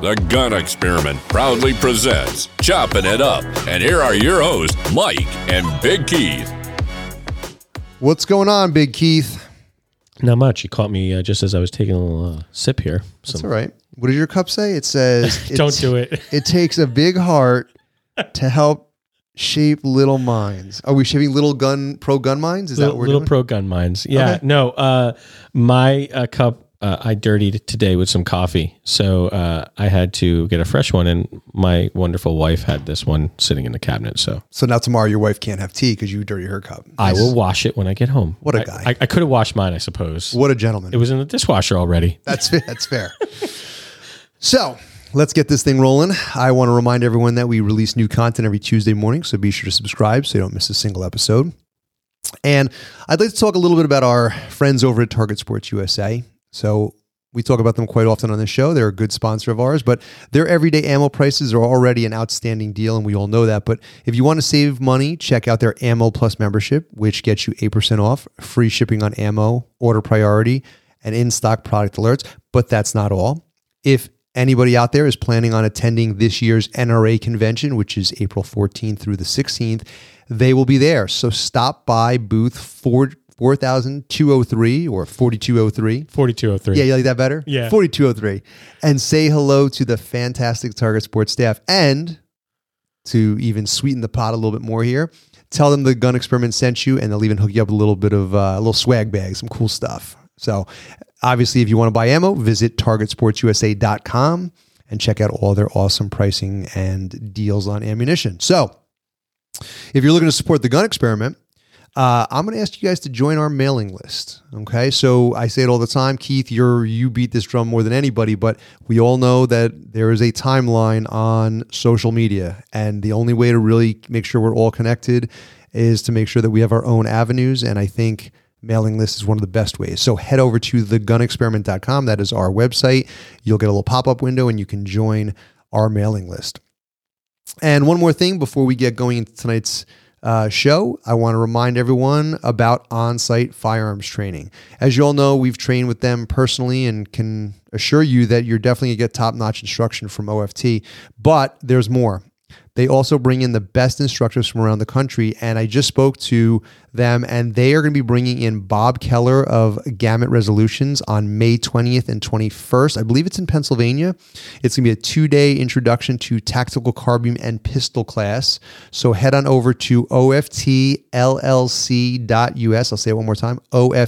The Gun Experiment proudly presents Chopping It Up. And here are your hosts, Mike and Big Keith. What's going on, Big Keith? Not much. You caught me uh, just as I was taking a little uh, sip here. That's all right. What does your cup say? It says, Don't do it. It takes a big heart to help shape little minds. Are we shaping little gun pro gun minds? Is that what we're doing? little doing? pro gun mines. Yeah. Okay. No. Uh, my uh, cup uh, I dirtied today with some coffee, so uh, I had to get a fresh one, and my wonderful wife had this one sitting in the cabinet. So so now tomorrow your wife can't have tea because you dirty her cup. I will wash it when I get home. What a I- guy. I, I could have washed mine, I suppose. What a gentleman. It was in the dishwasher already. That's that's fair. so let's get this thing rolling. I want to remind everyone that we release new content every Tuesday morning, so be sure to subscribe so you don't miss a single episode. And I'd like to talk a little bit about our friends over at Target Sports USA. So we talk about them quite often on the show. They're a good sponsor of ours, but their everyday ammo prices are already an outstanding deal, and we all know that. But if you want to save money, check out their Ammo Plus membership, which gets you 8% off, free shipping on ammo, order priority, and in stock product alerts. But that's not all. If anybody out there is planning on attending this year's NRA convention, which is April 14th through the 16th, they will be there. So stop by booth 4, 4203 or 4203. Forty-two oh three. Yeah, you like that better? Yeah. 4203. And say hello to the fantastic Target Sports staff. And to even sweeten the pot a little bit more here, tell them the gun experiment sent you, and they'll even hook you up with a little bit of uh, a little swag bag, some cool stuff. So, obviously, if you want to buy ammo, visit targetsportsusa.com and check out all their awesome pricing and deals on ammunition. So, if you're looking to support the gun experiment, uh, I'm going to ask you guys to join our mailing list. Okay, so I say it all the time, Keith. You're you beat this drum more than anybody, but we all know that there is a timeline on social media, and the only way to really make sure we're all connected is to make sure that we have our own avenues. And I think mailing list is one of the best ways. So head over to thegunexperiment.com. That is our website. You'll get a little pop up window, and you can join our mailing list. And one more thing before we get going into tonight's uh, show, I want to remind everyone about on site firearms training. As you all know, we've trained with them personally and can assure you that you're definitely going to get top notch instruction from OFT. But there's more. They also bring in the best instructors from around the country. And I just spoke to them, and they are going to be bringing in Bob Keller of Gamut Resolutions on May 20th and 21st. I believe it's in Pennsylvania. It's going to be a two day introduction to tactical carbine and pistol class. So head on over to oftllc.us. I'll say it one more time oftllc.us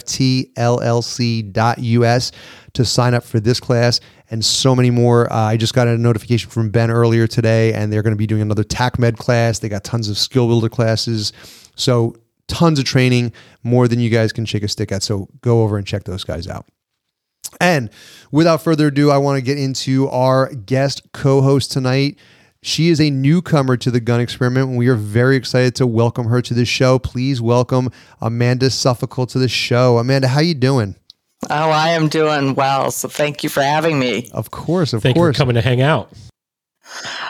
to sign up for this class and so many more. Uh, I just got a notification from Ben earlier today, and they're going to be doing another TACMED class. They got tons of skill builder classes. So, tons of training, more than you guys can shake a stick at. So, go over and check those guys out. And without further ado, I want to get into our guest co host tonight. She is a newcomer to the gun experiment, and we are very excited to welcome her to the show. Please welcome Amanda Suffecool to the show. Amanda, how you doing? Oh, I am doing well. So thank you for having me. Of course, of Thank you course. for coming to hang out.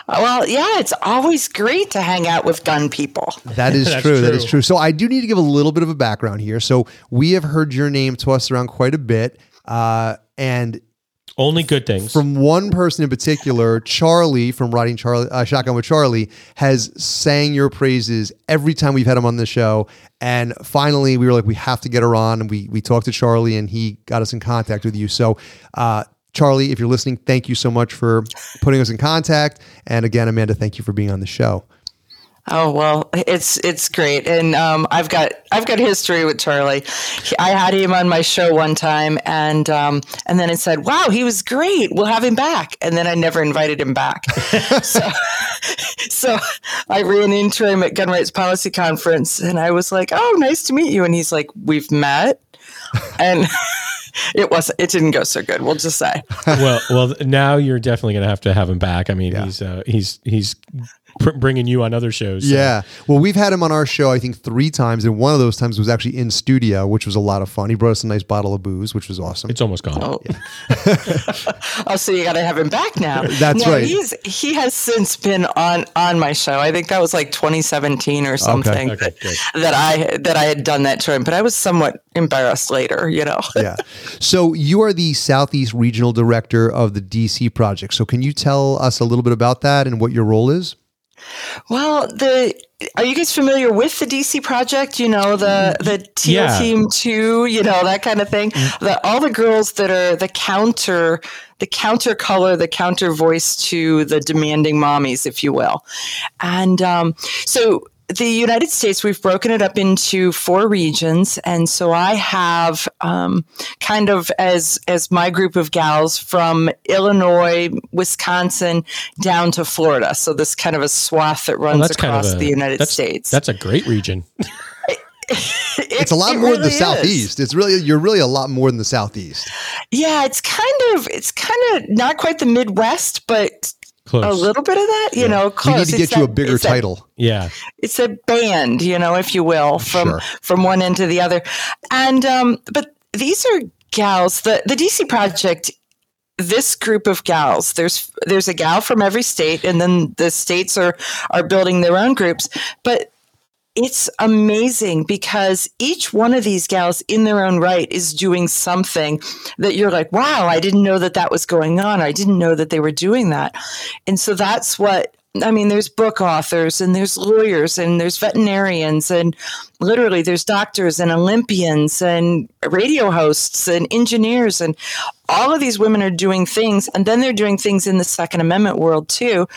Well, yeah, it's always great to hang out with gun people. That is That's true. That is true. true. So I do need to give a little bit of a background here. So we have heard your name tossed around quite a bit, uh, and Only good things. from one person in particular, Charlie from Riding Charlie uh, Shotgun with Charlie, has sang your praises every time we've had him on the show. And finally, we were like, we have to get her on, and we we talked to Charlie, and he got us in contact with you. So. Uh, Charlie, if you're listening, thank you so much for putting us in contact. And again, Amanda, thank you for being on the show. Oh well, it's it's great, and um, I've got I've got history with Charlie. I had him on my show one time, and um, and then it said, "Wow, he was great. We'll have him back." And then I never invited him back. so, so I ran into him at Gun Rights Policy Conference, and I was like, "Oh, nice to meet you." And he's like, "We've met," and it was it didn't go so good. We'll just say. well, well, now you're definitely going to have to have him back. I mean, he's uh, he's he's pr- bringing you on other shows. so- Yeah. Well, we've had him on our show, I think, three times. And one of those times was actually in studio, which was a lot of fun. He brought us a nice bottle of booze, which was awesome. It's almost gone. Oh. oh, so you got to have him back now. That's No, right. He's he has since been on on my show. I think that was like 2017 or something Okay, that, good. that I that I had done that to him. But I was somewhat embarrassed later. You know. yeah. So you are the Southeast Regional Director of the DC project. So can you tell us a little bit about that and what your role is? Well, the are you guys familiar with the DC project? You know the the Teal Yeah. Team Two, you know that kind of thing. The all the girls that are the counter, the counter color, the counter voice to the demanding mommies, if you will. And um, so the United States, we've broken it up into four regions, and so I have um, kind of as as my group of gals from Illinois, Wisconsin, down to Florida. So this kind of a swath that runs Well, that's kind of across a, the United that's- States. That's a great region. It's a lot more than the Southeast. It's really, you're really a lot more than the Southeast. Yeah, it's kind of it's kind of not quite the Midwest, but Close. a little bit of that. You know, We need to It's get you a that- bigger it's that title. Yeah. it's a band, you know, if you will, from Sure. from one end to the other. And um, but these are gals. The the DC project. This group of gals. There's there's a gal from every state, and then the states are are building their own groups. But it's amazing because each one of these gals in their own right is doing something that you're like wow i didn't know that that was going on. I didn't know that they were doing that. And so that's what i mean there's book authors and there's lawyers and there's veterinarians and literally there's doctors and olympians and radio hosts and engineers and all of these women are doing things. And then they're doing things in the second amendment world too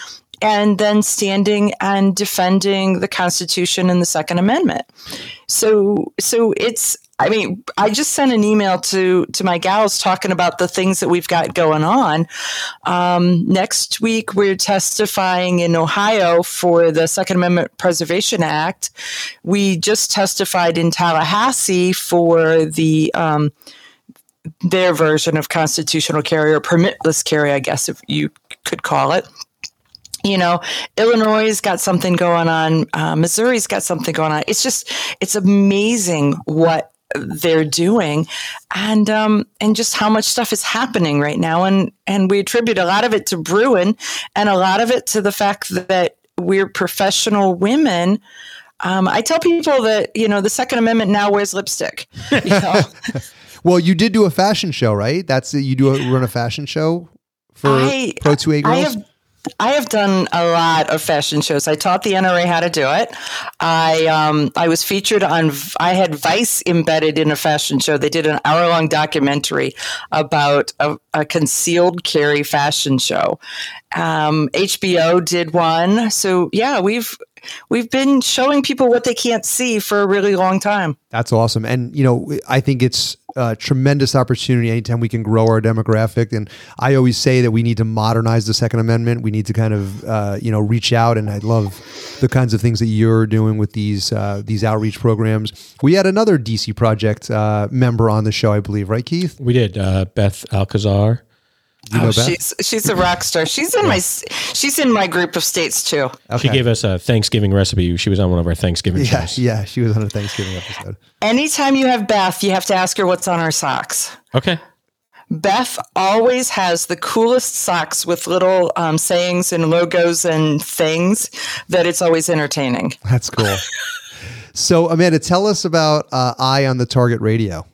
and then standing and defending the Constitution and the Second Amendment. So, so it's. I mean, I just sent an email to to my gals talking about the things that we've got going on. Um, next week, we're testifying in Ohio for the Second Amendment Preservation Act. We just testified in Tallahassee for the um, their version of constitutional carry or permitless carry, I guess, if you could call it you know, Illinois has got something going on. Uh, Missouri's got something going on. It's just, it's amazing what they're doing, and um, and just how much stuff is happening right now. And and we attribute a lot of it to Bruen, and a lot of it to the fact that we're professional women. Um, I tell people that you know the Second Amendment now wears lipstick. You know? Well, you did do a fashion show, right? That's you do a, run a fashion show for I- Pro 2A I girls. have I have done a lot of fashion shows. I taught the NRA how to do it. I um, I was featured on. I had Vice embedded in a fashion show. They did an hour long documentary about a, a concealed carry fashion show. Um, HBO did one. So yeah, we've we've been showing people what they can't see for a really long time. That's awesome. And, you know, I think it's tremendous opportunity anytime we can grow our demographic. And I always say that we need to modernize the Second Amendment. We need to kind of, uh, you know, reach out. And I love the kinds of things that you're doing with these uh, these outreach programs. We had another DC Project uh, member on the show, I believe, right, Keith? We did uh, Beth Alcazar. You know oh, Beth? she's she's a rock star. She's in my she's in my group of states too. She gave us a Thanksgiving recipe. She was on one of our Thanksgiving Yeah, shows. yeah, she was on a Thanksgiving episode. Anytime you have Beth, you have to ask her what's on her socks. Okay. Beth always has the coolest socks with little um, sayings and logos and things that it's always entertaining. That's cool. so, Amanda, tell us about uh, Eye on the Target Radio.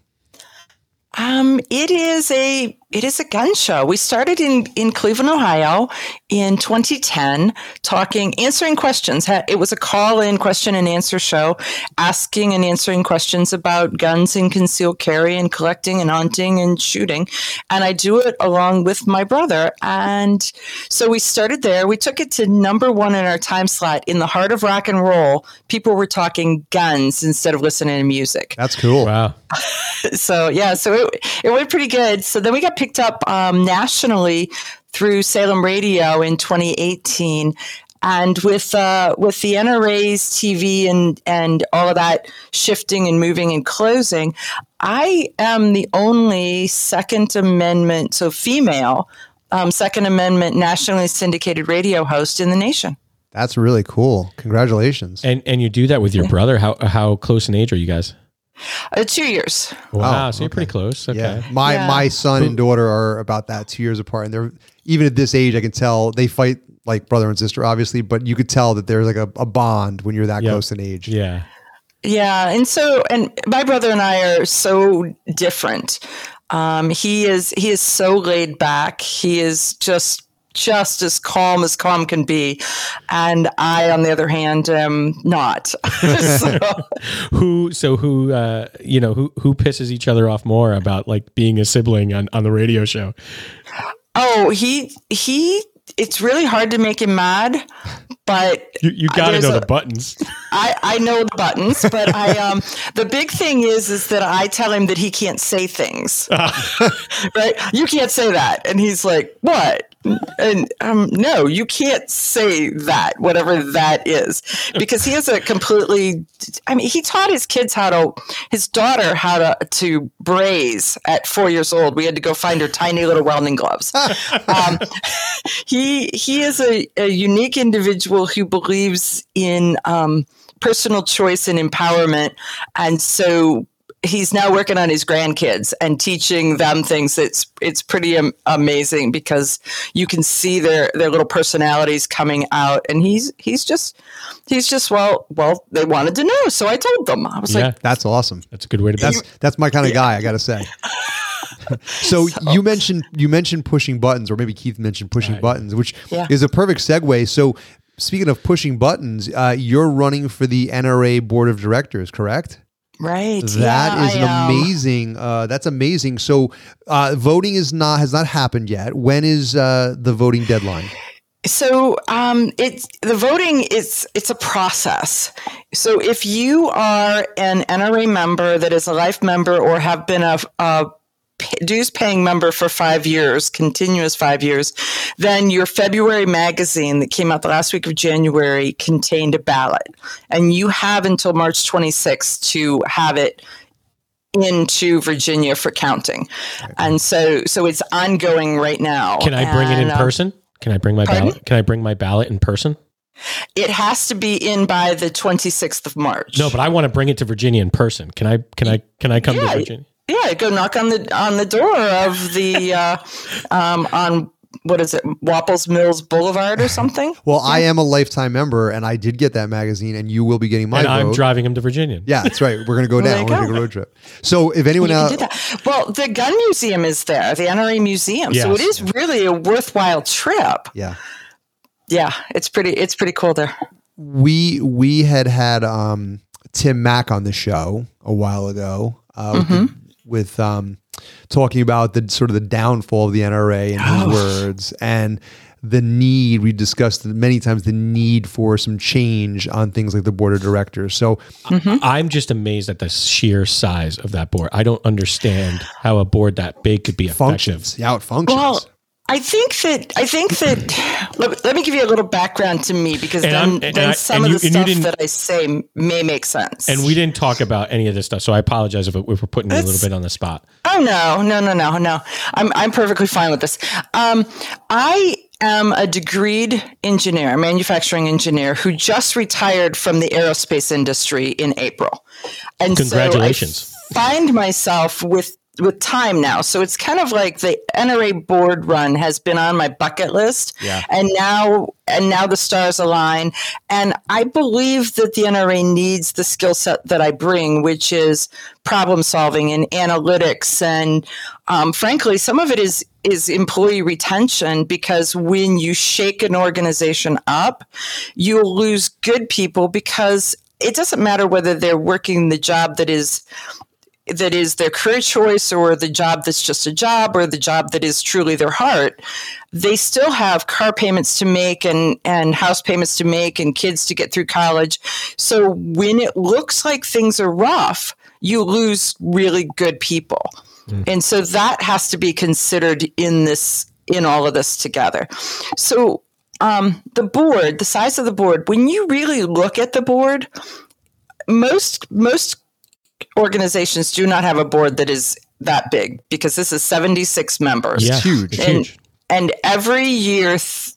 Um, it is a it is a gun show. We started in in Cleveland, Ohio, in 2010, talking, answering questions. It was a call in question and answer show, asking and answering questions about guns and concealed carry and collecting and hunting and shooting. And I do it along with my brother. And so we started there. We took it to number one in our time slot in the heart of rock and roll. People were talking guns instead of listening to music That's cool. Wow. so yeah, so it, it went pretty good. So then we got picked up um, nationally through Salem Radio in 2018, and with uh, with the NRA's TV and and all of that shifting and moving and closing, I am the only Second Amendment, so female, um, Second Amendment nationally syndicated radio host in the nation. That's really cool. Congratulations. And and you do that with your brother. How how close in age are you guys? Uh, two years. Wow, Oh, so you're okay. pretty close. Okay. Yeah, my Yeah. my son and daughter are about that two years apart, and they're even at this age. I can tell they fight like brother and sister, obviously, but you could tell that there's like a, a bond when you're that Yep. close in age. Yeah. Yeah, and so and my brother and I are so different. Um, he is he is so laid back. He is just just as calm as calm can be, and I, on the other hand, am not. so, Who so who uh you know who who pisses each other off more about like being a sibling on on the radio show? oh, he he. It's really hard to make him mad, but You you got to know a- the buttons. I, I know the buttons, but I um the big thing is is that I tell him that he can't say things. right? You can't say that. And he's like, What? And um no, you can't say that, whatever that is. Because he has a completely I mean, he taught his kids how to his daughter how to to braise at four years old. We had to go find her tiny little welding gloves. um, he he is a, a unique individual who believes in um, personal choice and empowerment, and so he's now working on his grandkids and teaching them things. It's it's pretty am- amazing because you can see their their little personalities coming out, and he's he's just he's just well well they wanted to know, so I told them. I was Yeah, like, That's awesome. that's a good way to be. That's that's my kind of guy. I got to say. so, you mentioned you mentioned pushing buttons, or maybe Keith mentioned pushing Right. buttons, which Yeah. is a perfect segue. So, speaking of pushing buttons, uh, you're running for the NRA board of directors, correct? Right, That yeah, is amazing. Uh, that's amazing. So, uh, voting is not has not happened yet. When is uh, the voting deadline? So um, it's the voting is it's a process. So if you are an NRA member that is a life member or have been a, a dues paying member for five years, continuous five years, then your February magazine that came out the last week of January contained a ballot, and you have until March 26th to have it into Virginia for counting. And so so it's ongoing right now. Can I bring it in And, um, person? Can I bring my pardon? ballot? Can I bring my ballot in person? It has to be in by the 26th of March. No, but I want to bring it to Virginia in person. Can I? Can I? Can I come Yeah. to Virginia? Yeah, go knock on the on the door of the uh, um, on what is it, Waples Mills Boulevard or something. Well, I am a lifetime member, and I did get that magazine, and you will be getting my and. I'm driving him to Virginia. yeah, that's right. We're gonna go down. We're gonna go. take a road trip. So, if anyone You can out. Well, the gun museum is there, the NRA museum, so Yes. it is really a worthwhile trip. yeah, Yeah, it's pretty. It's pretty cool there. we we had had um, Tim Mak on the show a while ago uh, Mm-hmm. The- with um, talking about the sort of the downfall of the NRA in his words and the need we discussed many times the need for some change on things like the board of directors. So I'm just amazed at the sheer size of that board. I don't understand how a board that big could be effective. functions, yeah, it functions. Well, I think that I think that let, let me give you a little background to me because And then, and then I- some of the you- stuff that I say may make sense. And we didn't talk about any of this stuff, so I apologize if, if we're putting you a little bit on the spot. Oh no, no, no, no, no. I'm I'm perfectly fine with this. Um, I am a degreed engineer, manufacturing engineer, who just retired from the aerospace industry in April. And Congratulations. So I find myself with with time now. So it's kind of like the NRA board run has been on my bucket list. Yeah. And now and now the stars align. And I believe that the NRA needs the skill set that I bring, which is problem solving and analytics. And um, frankly, some of it is is employee retention because when you shake an organization up, you'll lose good people because it doesn't matter whether they're working the job that is that is their career choice or the job that's just a job or the job that is truly their heart they still have car payments to make and and house payments to make and kids to get through college. So when it looks like things are rough you lose really good people. And so that has to be considered in this in all of this together. So um, the board the size of the board when you really look at the board most most organizations do not have a board that is that big because this is 76 members Yeah, huge. And, huge. and every year th-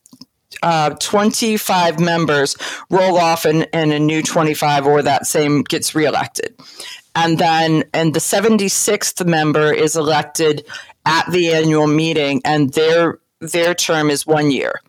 uh, 25 members roll off and, and a new 25 or that same gets reelected. And then, and the 76th member is elected at the annual meeting and their, their term is one year.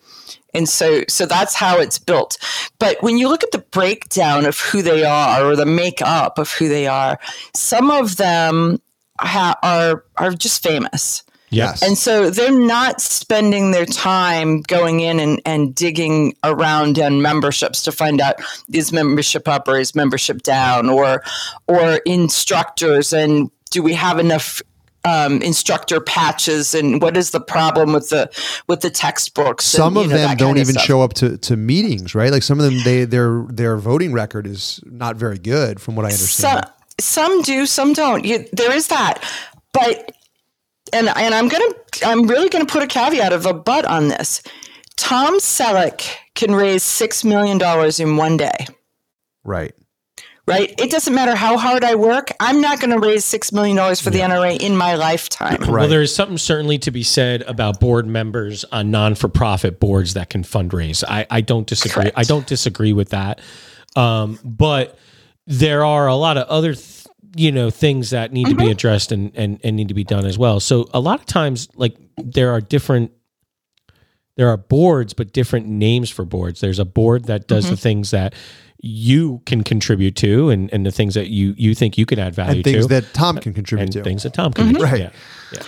And so, so that's how it's built. But when you look at the breakdown of who they are or the makeup of who they are, some of them ha- are are just famous. Yes. And so they're not spending their time going in and, and digging around on memberships to find out is membership up or is membership down or or instructors and do we have enough um, instructor patches and what is the problem with the with the textbooks some and, of know, them don't even show up to, to meetings, right? Like some of them, they their their voting record is not very good, from what I understand. Some, some do, some don't. You, there is that, but and and I'm gonna I'm really gonna put a caveat of a but on this. Tom Selleck can raise six million dollars in one day. right. Right? It doesn't matter how hard I work. I'm not going to raise six million dollars for the NRA in my lifetime. Right. Well, there is something certainly to be said about board members on non-for-profit boards that can fundraise. I, I don't disagree. Correct. I don't disagree with that. Um, but there are a lot of other, th- you know, things that need to be addressed and, and and need to be done as well. So a lot of times, like there are different. There are boards, but different names for boards. There's a board that does the things that you can contribute to, and, and the things that you you think you can add value And things to, that Tom can contribute and to. things that Tom can mm-hmm. do. Right. Yeah. yeah.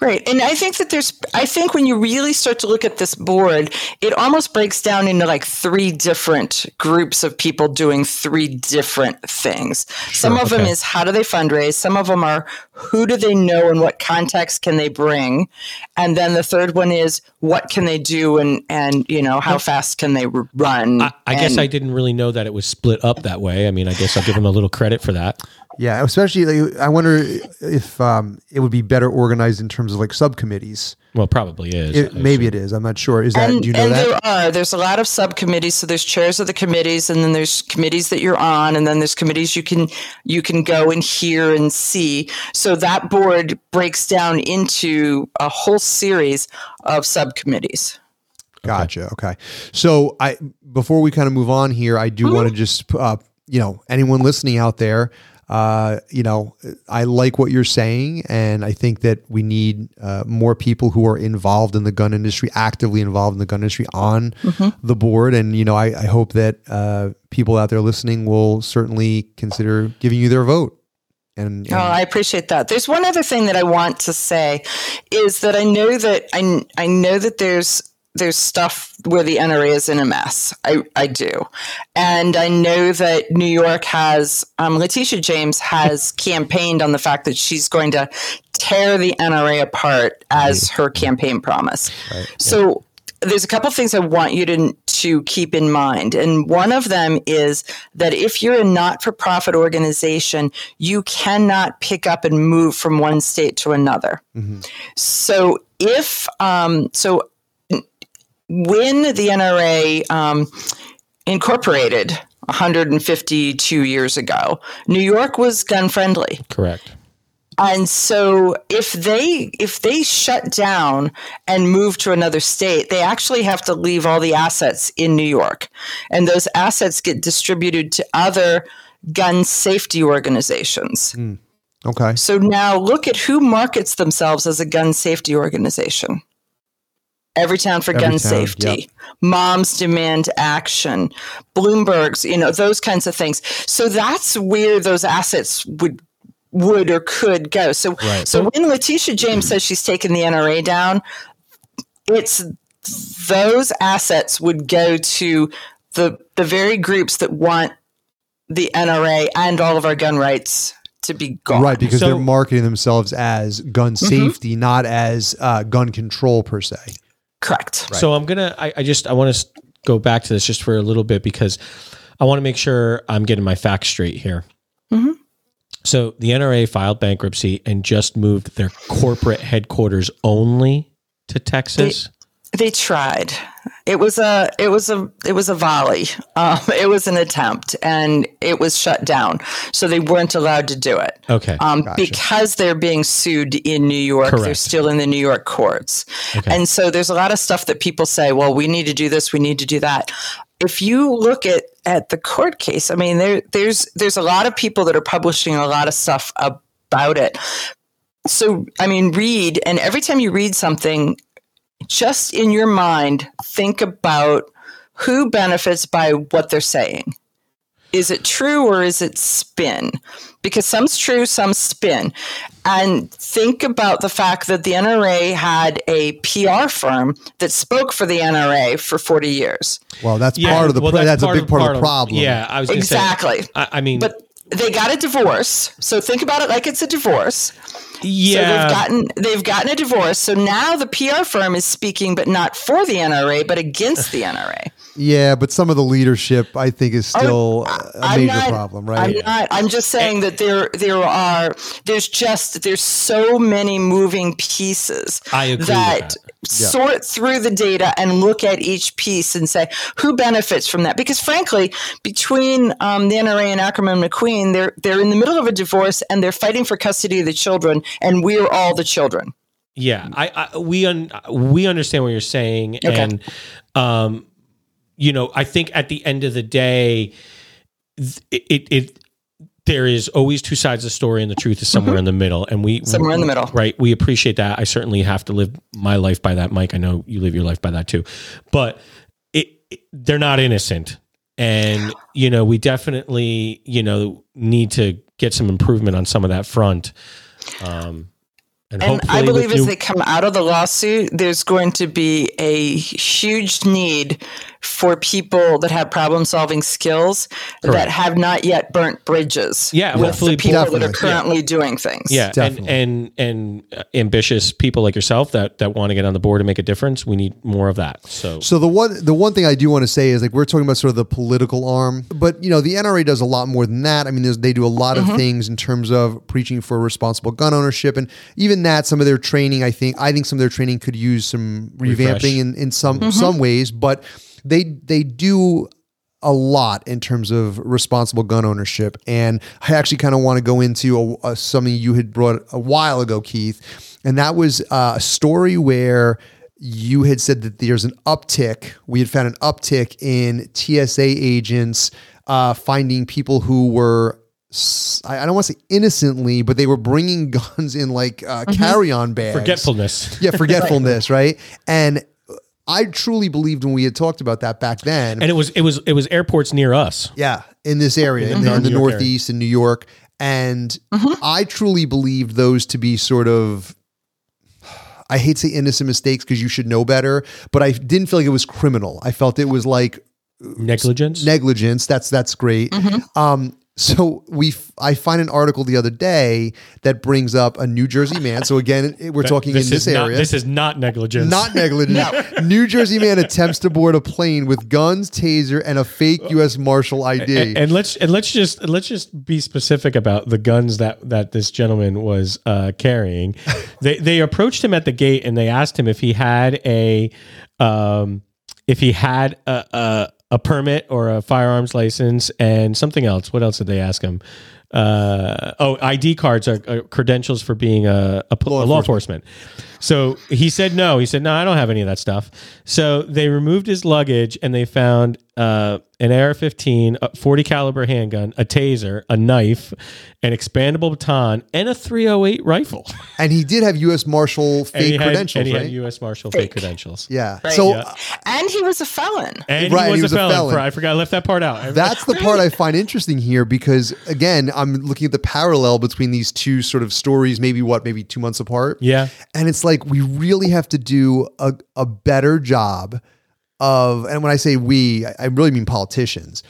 Right. And I think that there's, I think when you really start to look at this board, it almost breaks down into like three different groups of people doing three different things. Some of them is how do they fundraise? Some of them are who do they know and what context can they bring? And then the third one is what can they do and, and, you know, how fast can they run? I, I guess I didn't really know that it was split up that way. I mean, I guess I'll give them a little credit for that. Yeah, especially like, I wonder if um, it would be better organized in terms of like subcommittees. Well, probably is. It, maybe it is. I'm not sure. Is that? and, do you know and that? there are there's a lot of subcommittees so there's chairs of the committees and then there's committees that you're on and then there's committees you can you can go and hear and see so that board breaks down into a whole series of subcommittees Gotcha. Okay. So I before we kind of move on here, I do want to just uh, you know anyone listening out there, uh, you know, I like what you're saying, and I think that we need uh, more people who are involved in the gun industry, actively involved in the gun industry, on the board. And you know, I, I hope that uh, people out there listening will certainly consider giving you their vote. And, and Oh, I appreciate that. There's one other thing that I want to say is that I know that I, I know that there's there's stuff where the NRA is in a mess. I, I do. And I know that New York has, um, Letitia James has campaigned on the fact that she's going to tear the NRA apart as her campaign promise. So there's a couple of things I want you to, to keep in mind. And one of them is that if you're a not for profit organization, you cannot pick up and move from one state to another. So if, um, so when the NRA um, incorporated 152 years ago, New York was gun friendly. Correct. And so if they if they shut down and move to another state, they actually have to leave all the assets in New York. And those assets get distributed to other gun safety organizations. okay. So now look at who markets themselves as a gun safety organization. Everytown for Gun Everytown, Safety, yep. Moms Demand Action, Bloomberg's, you know, those kinds of things. So that's where those assets would would or could go. So Right. so when Letitia James says she's taken the NRA down, it's those assets would go to the the very groups that want the NRA and all of our gun rights to be gone. Right, because So- they're marketing themselves as gun safety, not as uh, gun control per se. Correct. So I'm gonna. I, I just. I want to go back to this just for a little bit because I want to make sure I'm getting my facts straight here. Mhm. So the NRA filed bankruptcy and just moved their corporate headquarters only to Texas. They tried. it was a it was a it was a volley. Um, it was an attempt, and it was shut down. So they weren't allowed to do it. Okay. Um, Because they're being sued in New York, Correct. they're still in the New York courts. And so there's a lot of stuff that people say, well, we need to do this, we need to do that. If you look at, at the court case, I mean, there, there's there's a lot of people that are publishing a lot of stuff about it. So, I mean, read, and every time you read something, just in your mind, think about who benefits by what they're saying. Is it true or is it spin? Because some's true, some spin. And think about the fact that the NRA had a PR firm that spoke for the NRA for 40 years. Well, that's Yeah, part of the. well, pro- that's, part a big part, of the problem. Yeah, I was gonna say- Exactly. I, I mean, But they got a divorce. So think about it like it's a divorce. So yeah, they've gotten they've gotten a divorce. So now the PR firm is speaking, but not for the NRA, but against the NRA. Yeah, but some of the leadership, I think, is still a Oh, I'm major not- problem, right? I'm not. I'm just saying that there there are there's just there's so many moving pieces I agree with that, that. sort through the data and look at each piece and say who benefits from that. Because frankly, between um, the NRA and Ackerman McQueen, they're they're in the middle of a divorce and they're fighting for custody of the children, and we're all the children. Yeah, I, I we un, we understand what you're saying, Okay. and um, you know, I think at the end of the day, th- it it there is always two sides of the story, and the truth is somewhere in the middle, and we Somewhere in the middle. right? We appreciate that. I certainly have to live my life by that, Mike. I know you live your life by that too, but it, it they're not innocent, and you know, we definitely you know need to get some improvement on some of that front. Um, and, And I believe as new- they come out of the lawsuit, there's going to be a huge need for people that have problem solving skills that have not yet burnt bridges Yeah, with hopefully the people that are currently doing things. Yeah, and Definitely. and and uh, ambitious people like yourself that that want to get on the board and make a difference. We need more of that. So So the one the one thing I do want to say is like we're talking about sort of the political arm, but you know the NRA does a lot more than that. I mean, there's, they do a lot of things in terms of preaching for responsible gun ownership, and even that some of their training. I think I think some of their training could use some Refresh. revamping in, in some some ways, but they they do a lot in terms of responsible gun ownership. And I actually kind of want to go into a, a, something you had brought a while ago, Keith, and that was uh, a story where you had said that there's an uptick. We had found an uptick in TSA agents uh, finding people who were. I don't want to say innocently, but they were bringing guns in like uh, carry-on bags. forgetfulness. Yeah, forgetfulness, right? And I truly believed when we had talked about that back then. And it was it was it was airports near us. Yeah, in this area, in, the, in the New York Northeast in New York, and I truly believed those to be sort of. I hate to say innocent mistakes because you should know better, but I didn't feel like it was criminal. I felt it was like Negligence. negligence. That's that's great. Um, so we, f- I find an article the other day that brings up a New Jersey man. So again, it- we're talking in is this not, area. This is not negligence. Not negligent. New Jersey man attempts to board a plane with guns, taser, and a fake U.S. Marshal ID. and, and let's and let's just let's just be specific about the guns that that this gentleman was uh, carrying. they they approached him at the gate and they asked him if he had a um, if he had a, a a permit or a firearms license and something else. What else did they ask him? Uh, oh, ID cards are, are credentials for being a, a, a law enforcement. So he said no. He said no, I don't have any of that stuff. So they removed his luggage and they found uh, an AR-15, a 40 caliber handgun, a taser, a knife, an expandable baton, and a 308 rifle. And he did have U.S. Marshal And fake he had- credentials, and he right? had U.S. Marshal fake, Fake. credentials. yeah. Right. So Yeah. And he was a felon. And Right, he was, a, felon. felon. For- I forgot. I left that part out. that's the part I find interesting here because again, I'm looking at the parallel between these two sort of stories. Maybe what, maybe two months apart. yeah. And it's like we really have to do a, a better job of, and when I say we, I I really mean politicians,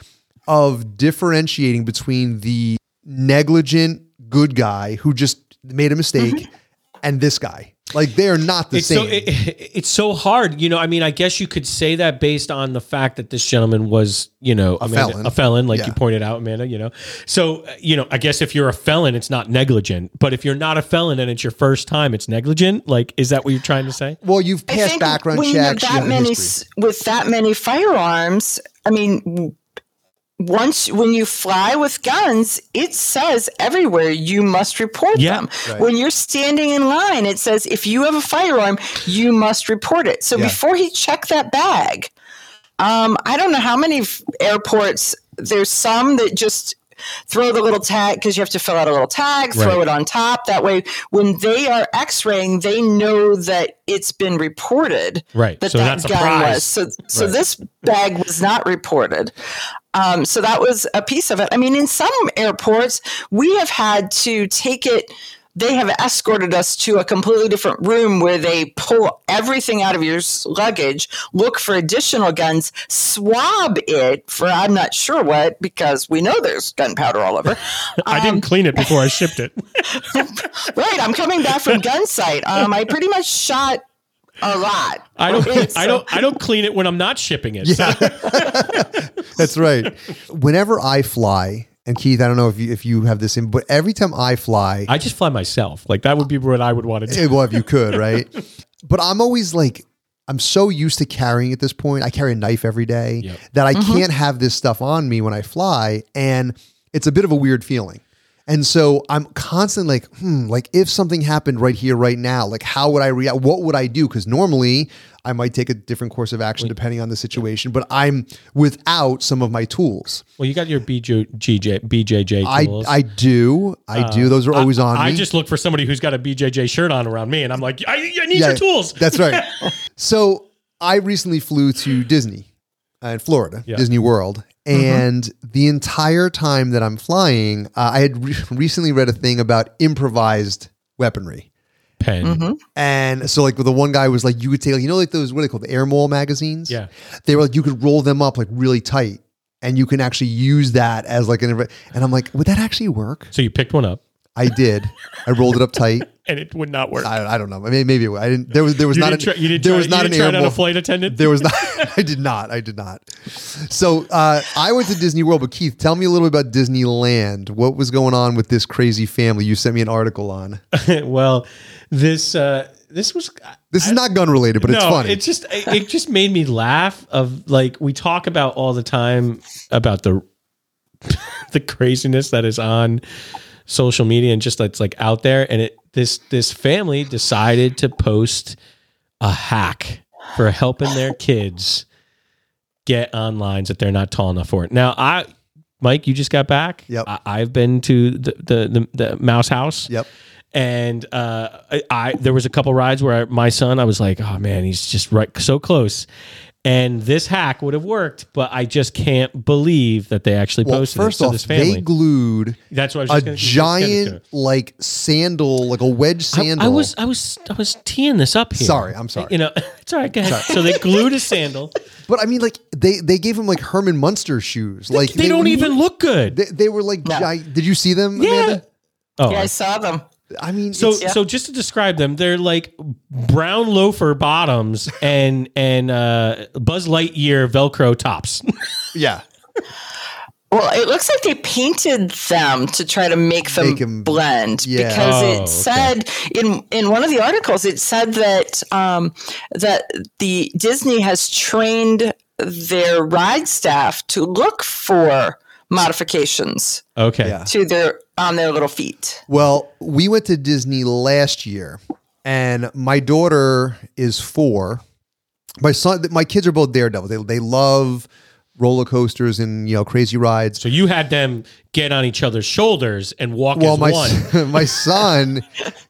of differentiating between the negligent good guy who just made a mistake mm-hmm. and this guy. Like they are not the it's same. so it, it's so hard you know i mean i guess you could say that based on the fact that this gentleman was you know a felon. a felon like Yeah. you pointed out amanda you know so you know i guess if you're a felon it's not negligent but if you're not a felon and it's your first time it's negligent like is that what you're trying to say well, you've passed think background when you have checks. you that many history. with that many firearms. I mean, w- once when you fly with guns, it says everywhere you must report Yeah. them. Right. When you're standing in line, it says if you have a firearm, you must report it. So Yeah. before he checked that bag, um, I don't know how many f- airports. There's some that just throw the little tag because you have to fill out a little tag, throw it on top. That way, when they are X-raying, they know that it's been reported Right. that So that gun was. So, so Right. this bag was not reported. Um, so that was a piece of it. I mean, in some airports, we have had to take it. They have escorted us to a completely different room where they pull everything out of your luggage, look for additional guns, swab it for I'm not sure what because we know there's gunpowder all over. i Um, didn't clean it before i shipped it right, I'm coming back from Gunsite. Um, I pretty much shot a lot. i don't It's, i don't i don't clean it when i'm not shipping it so- That's right. Whenever I fly, and Keith, I don't know if you if you have this in, but every time I fly, i just fly myself like that would be what i would want to do well, if you could, right? but I'm always like, I'm so used to carrying at this point. I carry a knife every day Yep. that I mm-hmm. can't have this stuff on me when I fly, and it's a bit of a weird feeling. And so I'm constantly like, hmm, like if something happened right here, right now, like how would I react? What would I do? Because normally I might take a different course of action depending on the situation, but I'm without some of my tools. well you got your BJ, GJ, bjj I, tools I do, I do. Those are always on me. I just look for somebody who's got a BJJ shirt on around me, and I'm like, I, I need your tools. That's right. so I recently flew to Disney uh, in Florida, Yeah. Disney World. And the entire time that I'm flying, uh, I had re- recently read a thing about improvised weaponry. Pen. And so, like, the one guy was like, you could take, you know, like those, what are they called? The Air Mall magazines? Yeah. They were like, you could roll them up like really tight and you can actually use that as like an, and I'm like, would that actually work? So you picked one up, I did. I rolled it up tight. and it would not work. I, I don't know. Maybe, maybe it would. I didn't, there was, there was you not, didn't an, try, you didn't there try, was not you an didn't try Air it on Mall. a flight attendant. There was not. I did not. I did not. So uh, I went to Disney World, but Keith, tell me a little bit about Disneyland. What was going on with this crazy family? You sent me an article on. well, this uh, this was This is not gun related, but it's no, funny. It just it it just made me laugh. Of like we talk about all the time about the the craziness that is on social media and just that's like out there. And it this this family decided to post a hack for helping their kids get on lines that they're not tall enough for. it. Now I. Mike, you just got back. Yep. I, I've been to the, the the the mouse house yep. and uh, I, I there was a couple rides where my son I was like, oh man, he's just right so close, and this hack would have worked, but I just can't believe that they actually Well, posted first it. So off, this family, they glued that's what I was a gonna, just gonna giant like sandal, like a wedge to. I, sandal. I was I was I was teeing this up here. Sorry, I'm sorry. You know, it's all right. Go ahead. So they glued a sandal. but I mean, like they they gave him like Herman Munster shoes. Like they, don't even look good. They, they were like, No. gi- did you see them? yeah. Amanda? Oh, Yeah, I saw them. I mean, So it's- so just to describe them, they're like brown loafer bottoms and and uh, Buzz Lightyear Velcro tops. yeah, Well, it looks like they painted them to try to make them Make 'em- blend yeah. because Oh, it okay. said in in one of the articles it said that um, that the Disney has trained their ride staff to look for modifications Okay. yeah. to their on their little feet. Well, we went to Disney last year, and my daughter is four. My son, my kids are both daredevils. They they love roller coasters and you know crazy rides. So you had them get on each other's shoulders and walk Well, as my one. my son,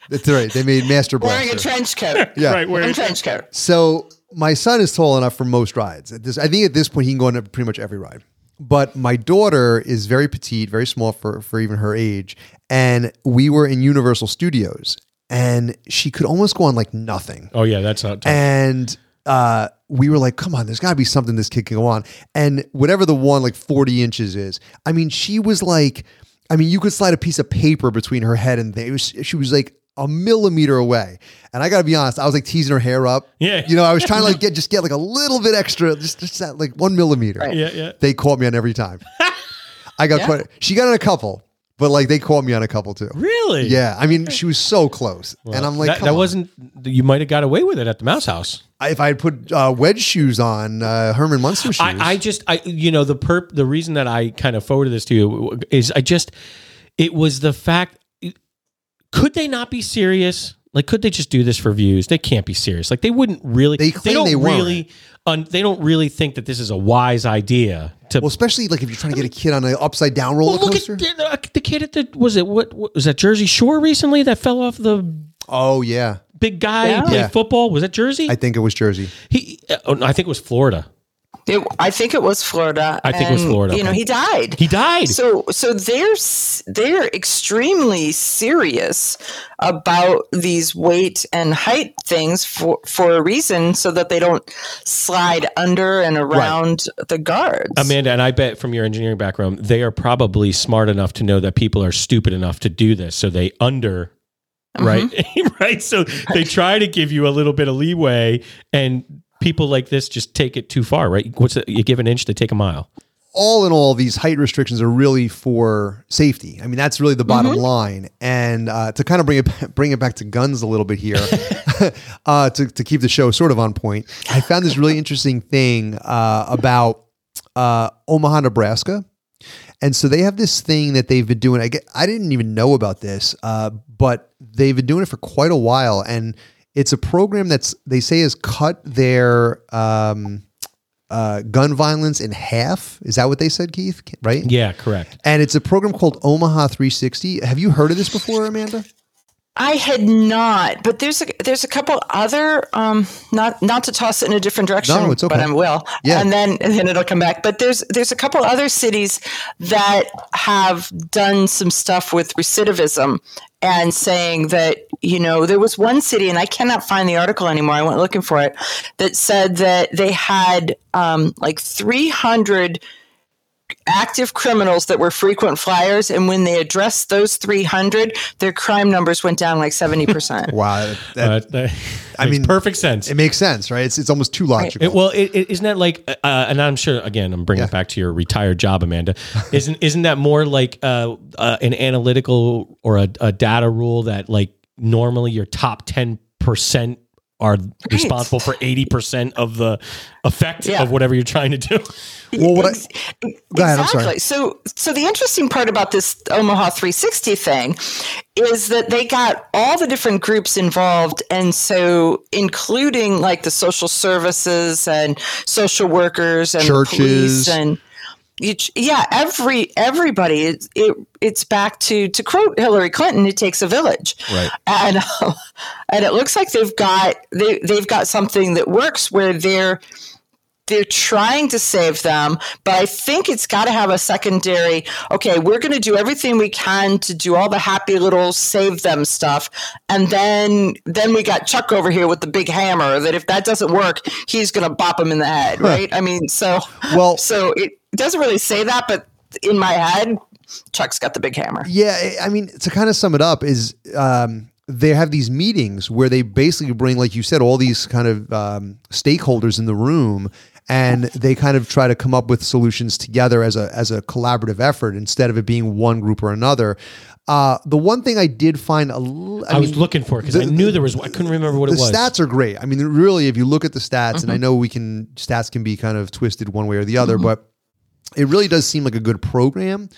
that's right. They made Master Wearing a trench coat. Yeah. Right, where A trench coat. So my son is tall enough for most rides. At this, I think at this point he can go on pretty much every ride. But my daughter is very petite, very small for for even her age, and we were in Universal Studios, and she could almost go on like nothing. oh yeah, that's not. tough. And uh, we were like, come on, there's got to be something this kid can go on. And whatever the one, like 40 inches is, I mean, she was like, I mean, you could slide a piece of paper between her head and they, it was, she was like a millimeter away. And I got to be honest, I was like teasing her hair up. Yeah. You know, I was trying to like get just get like a little bit extra, just just that like one millimeter. Yeah, yeah. They caught me on every time. I got Yeah. quite. She got on a couple, but like they caught me on a couple too. Really? Yeah, I mean, she was so close, and I'm like, that, come that on. wasn't. You might have got away with it at the mouse house. I- If I had put uh, wedge shoes on, uh, Herman Munster shoes, I, I just, I, you know, the perp, the reason that I kind of forwarded this to you is I just, it was the fact. Could they not be serious? Like, could they just do this for views? They can't be serious. Like, they wouldn't really. They claim don't they really. Un, they don't really think that this is a wise idea to. well, especially like if you're trying to get a kid on an upside down roller Well, look coaster. at the, uh, the kid at the was it what, what was that Jersey Shore recently that fell off the oh yeah, big guy Yeah. played Yeah. football? Was that Jersey? I think it was Jersey. he, uh, oh, I think it was Florida. It, I think it was Florida. I think it was Florida, You know, he died. He died. So, so they're they're extremely serious about these weight and height things for for a reason, so that they don't slide under and around the guards. Amanda, and I bet from your engineering background, they are probably smart enough to know that people are stupid enough to do this. So they under, right? Mm-hmm. right. So they try to give you a little bit of leeway, and people like this just take it too far, right? What's it? You give an inch, they take a mile. all in all, these height restrictions are really for safety. I mean, that's really the bottom Mm-hmm. line. And uh, to kind of bring it bring it back to guns a little bit here, uh, to to keep the show sort of on point, I found this really interesting thing uh, about uh, Omaha, Nebraska. And so they have this thing that they've been doing. I get, I didn't even know about this, uh, but they've been doing it for quite a while, and it's a program that's they say has cut their um, uh, gun violence in half. Is that what they said, Keith? Right? Yeah, correct. And it's a program called Omaha 360. Have you heard of this before, Amanda? I had not, but there's a there's a couple other um not not to toss it in a different direction, No, it's okay. but I will. Yeah. And then and then it'll come back. But there's there's a couple other cities that have done some stuff with recidivism and saying that, you know, there was one city and I cannot find the article anymore. I went looking for it that said that they had um like 300 active criminals that were frequent flyers and when they addressed those 300 their crime numbers went down like 70% wow. Uh, that, that i mean perfect sense. it makes sense right? It's, it's almost too logical. Right. it, well isn't that like uh, uh, and i'm sure again i'm bringing yeah. it back to your retired job amanda. Isn't isn't that more like uh, uh, an analytical or a, a data rule that like normally your top 10% are right. responsible for 80% of the effect yeah. of whatever you're trying to do. Well, what I, exactly. So, so the interesting part about this Omaha 360 thing is that they got all the different groups involved. And so, including like the social services and social workers and churches and each, yeah, every everybody. It, it it's back to to quote Hillary Clinton. It takes a village, Right. And um, and it looks like they've got they they've got something that works where they're they're trying to save them, but I think it's got to have a secondary. Okay, we're going to do everything we can to do all the happy little save them stuff, and then then we got Chuck over here with the big hammer. That if that doesn't work, he's going to bop him in the head, right? I mean, so Well- so it doesn't really say that, but in my head, Chuck's got the big hammer. Yeah, I- I mean, to kind of sum it up, is um, they have these meetings where they basically bring, like you said, all these kind of um, stakeholders in the room, and they kind of try to come up with solutions together as a as a collaborative effort instead of it being one group or another. Uh, the one thing I did find a l- I, was looking for because I knew there was. I couldn't remember what it was. The stats are great. I mean, really, if you look at the stats, and I know we can stats can be kind of twisted one way or the other, but it really does seem like a good program.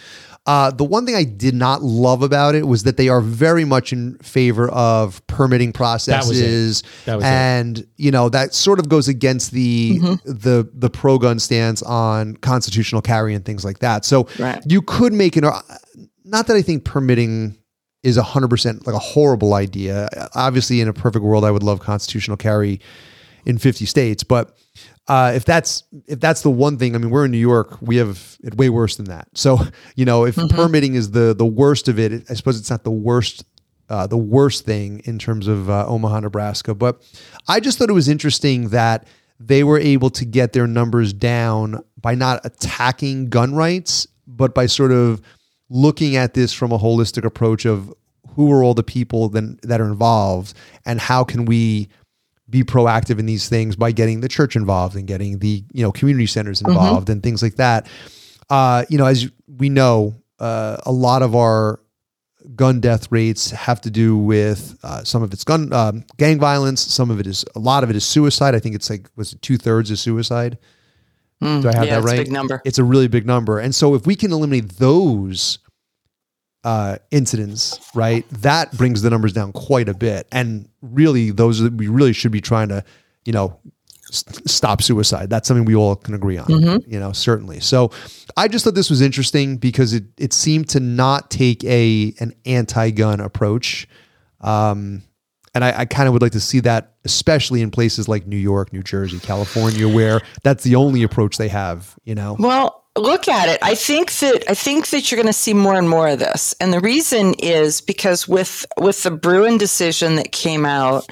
Uh, the one thing I did not love about it was that they are very much in favor of permitting processes, That was it. and you know that sort of goes against the the the pro gun stance on constitutional carry and things like that. So Right. you could make an not that I think permitting is 100% like a horrible idea. Obviously, in a perfect world, I would love constitutional carry in 50 states. But uh, if that's if that's the one thing, I mean, we're in New York. We have it way worse than that. So you know, if permitting is the the worst of it, I suppose it's not the worst. Uh, the worst thing in terms of uh, Omaha, Nebraska. But I just thought it was interesting that they were able to get their numbers down by not attacking gun rights, but by sort of looking at this from a holistic approach of who are all the people then that are involved and how can we be proactive in these things by getting the church involved and getting the you know community centers involved and things like that uh, you know as we know uh, a lot of our gun death rates have to do with uh, some of it's gun um, gang violence some of it is a lot of it is suicide i think it's like was it two-thirds is suicide Mm, do I have yeah, that it's right? a big number. It's a really big number. And so if we can eliminate those uh, incidents, right, that brings the numbers down quite a bit. And really, those are- we really should be trying to, you know, s- stop suicide. That's something we all can agree on, you know, certainly. So I just thought this was interesting because it it seemed to not take a an anti-gun approach. Um, and I, I kind of would like to see that, especially in places like New York, New Jersey, California, where that's the only approach they have. You know, Well, look at it. I think that I think that you're going to see more and more of this, and the reason is because with with the Bruen decision that came out,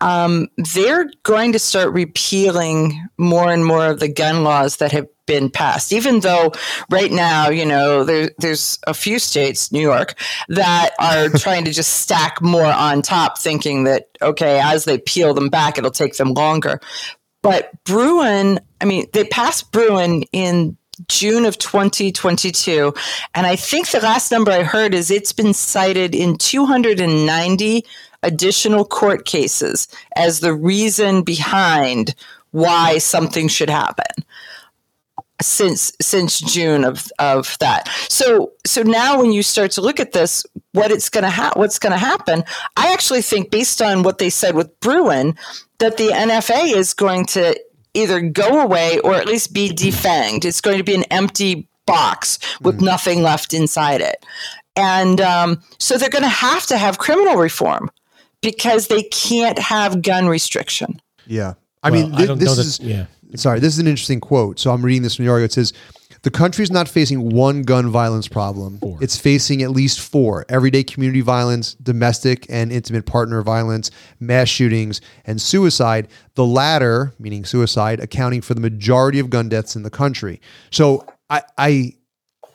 um, they're going to start repealing more and more of the gun laws that have been passed. Even though right now, you know, there, there's a few states, New York, that are trying to just stack more on top, thinking that okay, as they peel them back, it'll take them longer. But Bruen, I mean, they passed Bruen in June of 2022. And I think the last number I heard is it's been cited in 290 additional court cases as the reason behind why something should happen since since June of of that. So so now when you start to look at this, what it's going to ha- what's going to happen? I actually think based on what they said with Bruen, that the NFA is going to either go away or at least be defanged. It's going to be an empty box with nothing left inside it, and um, so they're going to have to have criminal reform because they can't have gun restriction. yeah. I Well, mean, I don't this know that- is yeah. sorry. This is an interesting quote. So I'm reading this from the article. It says. The country's not facing one gun violence problem. It's facing at least four everyday community violence, domestic and intimate partner violence, mass shootings, and suicide. The latter, meaning suicide, accounting for the majority of gun deaths in the country. So I, I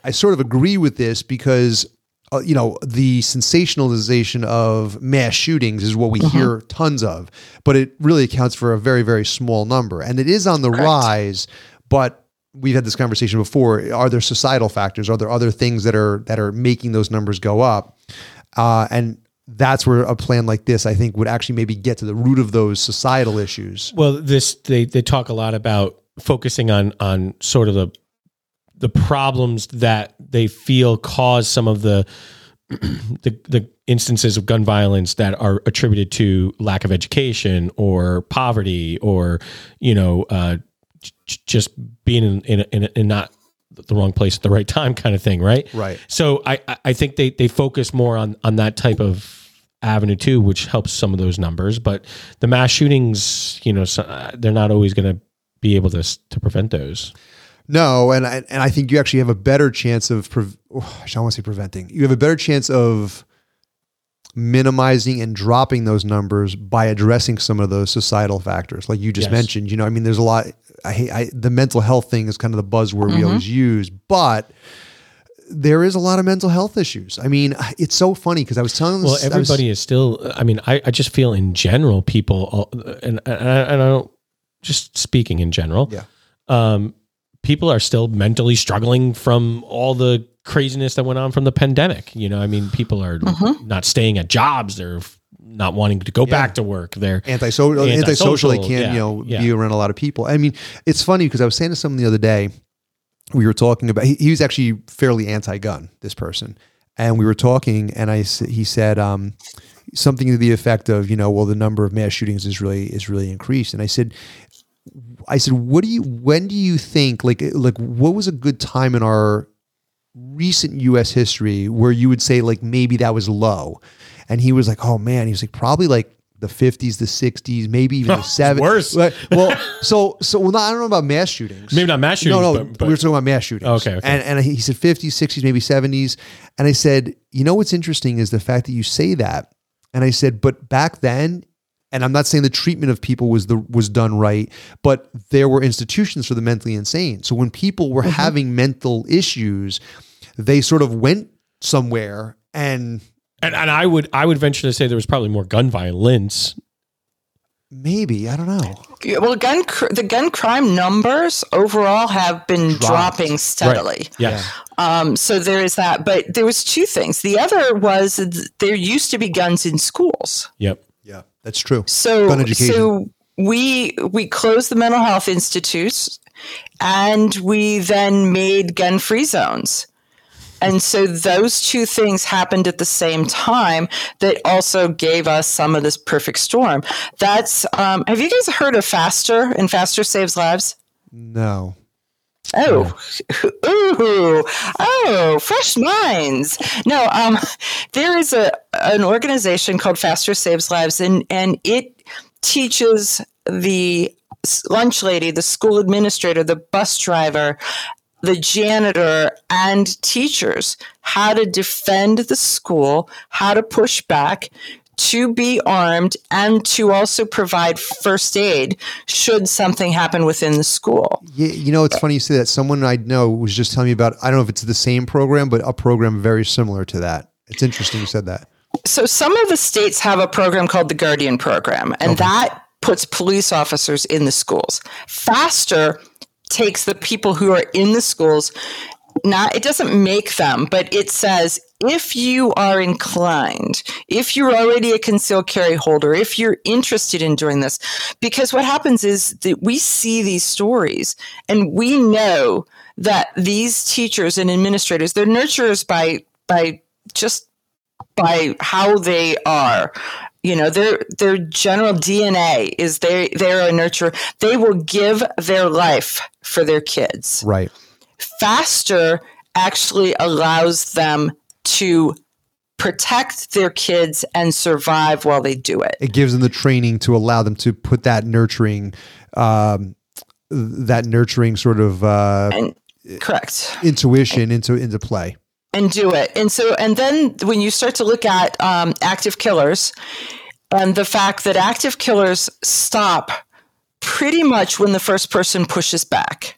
I sort of agree with this because uh, you know the sensationalization of mass shootings is what we hear tons of, but it really accounts for a very very small number, and it is on the rise. But we've had this conversation before. Are there societal factors? Are there other things that are that are making those numbers go up? Uh, and that's where a plan like this, I think, would actually maybe get to the root of those societal issues. Well, this they they talk a lot about focusing on on sort of the the problems that they feel cause some of the the the instances of gun violence that are attributed to lack of education or poverty or you know uh, just being in in, in, in not the wrong place at the right time kind of thing, right? Right. So I I- think they they focus more on on that type of avenue too, which helps some of those numbers. But the mass shootings, you know, so, uh, they're not always going to be able to to prevent those. No, and I, and I think you actually have a better chance of. Pre- oh, I don't want to say preventing. You have a better chance of minimizing and dropping those numbers by addressing some of those societal factors, like you just Yes. mentioned. You know, I mean, there's a lot. I hate I, the mental health thing is kind of the buzzword Mm-hmm. we always use, but there is a lot of mental health issues. I mean, it's so funny because I was telling Well, this, I was- everybody is still. I mean, I, I just feel in general, people, all- and and I, and I don't just speaking in general. Yeah. Um, people are still mentally struggling from all the craziness that went on from the pandemic. You know, I mean, people are not staying at jobs. They're f- not wanting to go back to work. They're antisocial, Antisocial, antisocial. They can't, yeah, you know, yeah. be around a lot of people. I mean, it's funny because I was saying to someone the other day, we were talking about. He, he was actually fairly anti-gun. This person, and we were talking, and I he said um, something to the effect of, you know, well, the number of mass shootings is really is really increased, and I said. I said, "What do you? When do you think? Like, like, what was a good time in our recent U.S. history where you would say like maybe that was low?" And he was like, "Oh man," he was like, "Probably like the 50s, the 60s, maybe even the 70s." worse. Like, well, so so well, not, I don't know about mass shootings. maybe not mass shootings. No, no, but, but we were talking about mass shootings. Okay, okay. And, and he said 50s, 60s, maybe 70s. And I said, you know what's interesting is the fact that you say that. And I said, but back then, and I'm not saying the treatment of people was the was done right, but there were institutions for the mentally insane. So when people were mm-hmm. having mental issues, they sort of went somewhere and And and I would I would venture to say there was probably more gun violence. Maybe I don't know. Yeah, Well, gun cr- the gun crime numbers overall have been Dropped. dropping steadily. Yes. Um, so there is that. But there was two things. The other was th- there used to be guns in schools. Yep. Yeah, that's true. So Gun education. so we we closed the mental health institutes, and we then made gun free zones. And so those two things happened at the same time that also gave us some of this perfect storm. That's um, have you guys heard of Faster and Faster Saves Lives? No. Oh, ooh, oh, fresh minds. No, um, there is a an organization called Faster Saves Lives, and and it teaches the lunch lady, the school administrator, the bus driver, the janitor, and teachers how to defend the school, how to push back. To be armed and to also provide first aid should something happen within the school. Yeah, you know, it's funny you say that. Someone I know was just telling me about. I don't know if it's the same program, but a program very similar to that. It's interesting you said that. So some of the states have a program called the Guardian Program, and that puts police officers in the schools. Faster takes the people who are in the schools. Not it doesn't make them, but it says if you are inclined, if you're already a concealed carry holder, if you're interested in doing this, because what happens is that we see these stories and we know that these teachers and administrators, they're nurturers by by just by how they are you know their their general dna is they they're a nurturer they will give their life for their kids Right. faster actually allows them to protect their kids and survive while they do it It gives them the training to allow them to put that nurturing, um, that nurturing sort of uh, and correct intuition into into play. And do it. And so, and then when you start to look at um, active killers and the fact that active killers stop pretty much when the first person pushes back.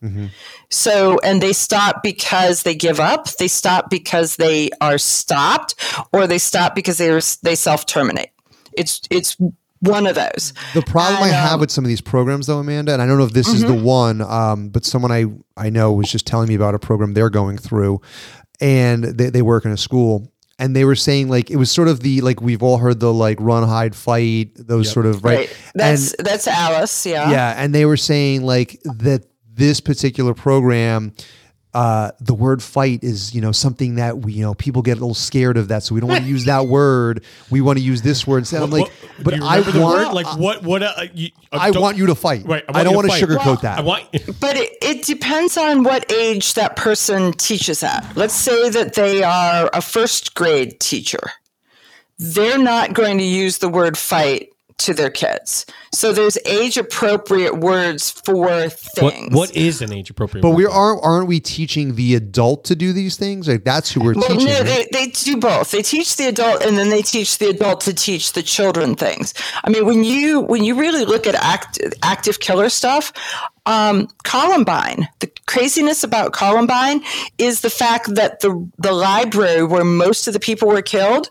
So, and they stop because they give up, they stop because they are stopped, or they stop because they they self terminate. It's it's one of those. The problem I have um, with some of these programs, though, Amanda, and I don't know if this is the one, um, but someone I I know was just telling me about a program they're going through, and they, they work in a school, and they were saying like it was sort of the like we've all heard the like run, hide, fight, those sort of right, Right. That's that's Alice. Yeah. yeah, and they were saying like that this particular program. Uh, the word fight is, you know, something that we, you know, people get a little scared of that, so we don't want to use that word. We want to use this word instead. I'm like, What- but I the want, word? like what what uh, you, uh, I want you to fight. Right, I, don't want to fight. sugarcoat that. I want But it, it depends on what age that person teaches at. Let's say that they are a first grade teacher. They're not going to use the word fight to their kids. So there's age appropriate words for what, things. what is an age appropriate? but word? we aren't aren't we teaching the adult to do these things? Like that's who we're Well, teaching. no, right? they, they do both. They teach the adult, and then they teach the adult to teach the children things. I mean, when you when you really look at act, active killer stuff, um, Columbine, the craziness about Columbine is the fact that the the library where most of the people were killed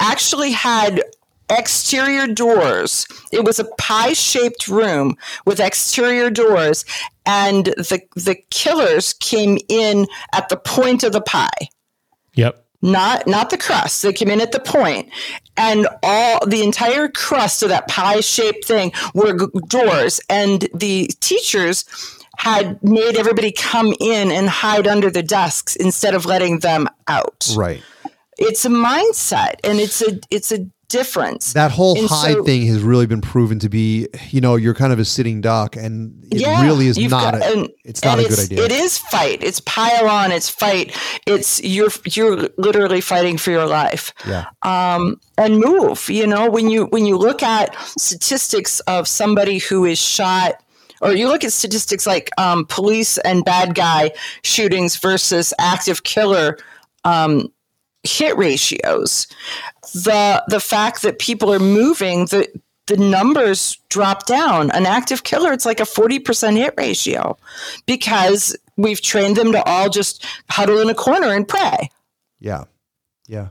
actually had exterior doors. It was a pie shaped room with exterior doors, and the the killers came in at the point of the pie Yep. not not the crust. They came in at the point, and all the entire crust of that pie shaped thing were g- doors, and the teachers had made everybody come in and hide under the desks instead of letting them out. right. It's a mindset, and it's a it's a difference. That whole And hide so- thing has really been proven to be, you know, you're kind of a sitting duck, and it Yeah, really is not. got- a, and- it's not a good idea. It is fight. It's pile on. It's fight. It's you're you're literally fighting for your life. Yeah. Um, and move. You know, when you when you look at statistics of somebody who is shot. Or you look at statistics like um, police and bad guy shootings versus active killer um, hit ratios. The the fact that people are moving, the the numbers drop down. An active killer, it's like a 40% hit ratio because we've trained them to all just huddle in a corner and pray. Yeah. Yeah.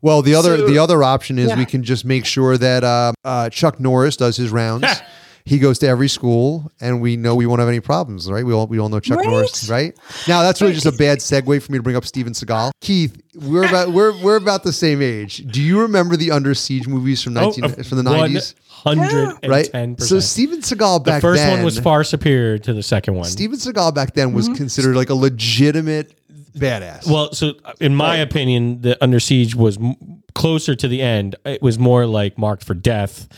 Well, the other So- the other option is Yeah. we can just make sure that uh, uh, Chuck Norris does his rounds. he goes to every school, and we know we won't have any problems, right? We all we all know Chuck Right. Norris, right? Now that's really just a bad segue for me to bring up Steven Seagal. Keith, we're about we're we're about the same age. Do you remember the Under Siege movies from oh, nineteen from the nineties? Hundred Right. ten So. Steven Seagal back then. The first then one was far superior to the second one. Steven Seagal back then was mm-hmm. considered like a legitimate badass. Well, so in my opinion, the Under Siege was m- closer to the end. It was more like Marked for Death.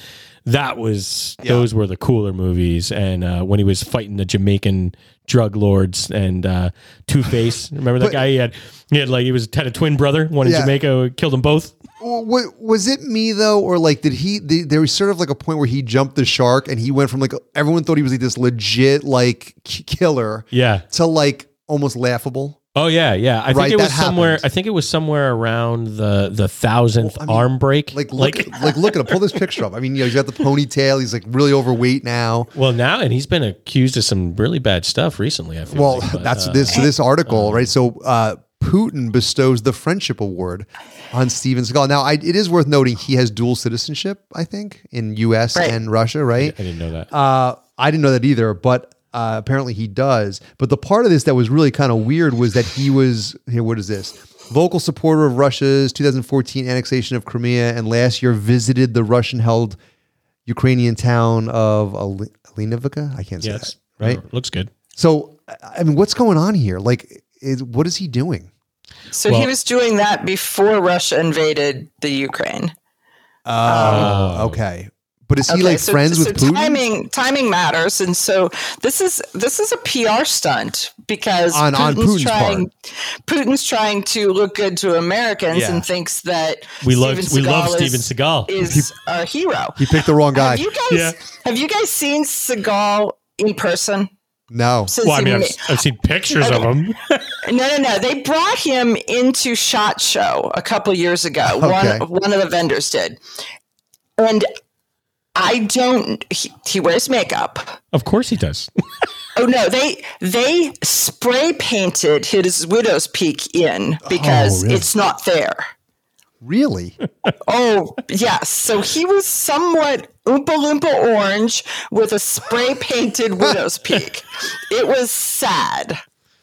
That was those were the cooler movies. And uh, when he was fighting the Jamaican drug lords and uh, Two Face, remember that But- guy? He had he had like he was had a twin brother. One in Yeah. Jamaica killed them both. Wa- was it me though, or like did he? The, there was sort of like a point where he jumped the shark, and he went from like everyone thought he was like this legit like killer Yeah. to like almost laughable. Oh yeah, yeah. I think it was that somewhere. happened. I think it was somewhere around the the thousandth Well, I mean, arm break. Like look, like, look at him. Pull this picture up. I mean, you know, he's got the ponytail. He's like really overweight now. well, now and he's been accused of some really bad stuff recently. I feel Well, like, but, that's uh, this this article, right? So uh, Putin bestows the Friendship Award on Steven Seagal. Now, I, it is worth noting he has dual citizenship. I think in U.S. Right. and Russia, right? I didn't know that. Uh, I didn't know that either, but uh, apparently he does. But the part of this that was really kind of weird was that he was here. What is this? Vocal supporter of Russia's 2014 annexation of Crimea, and last year visited the Russian-held Ukrainian town of Ali- Alinovica. I can't say yes, that, right? Looks good. So, I I mean, what's going on here? Like, is, what is he doing? So Well- he was doing that before Russia invaded the Ukraine. Oh, okay. But is he like so, friends so with Putin? timing timing matters, and so this is this is a PR stunt because On- on Putin's Putin's trying Putin's trying to look good to Americans Yeah. and thinks that We love Steven we love Seagal Steven is, Seagal. is our hero. He picked the wrong guy. Have you guys Yeah. have you guys seen Seagal in person? no. Since well, I mean, I've, I've seen pictures of him. No, no, no. They brought him into Shot Show a couple years ago. Okay. One one of the vendors did, and I don't. He, he wears makeup. of course he does. Oh no, they they spray painted his widow's peak in because Oh, really? it's not there. Really? Oh yes, so he was somewhat oompa loompa orange with a spray painted widow's peak. It was sad.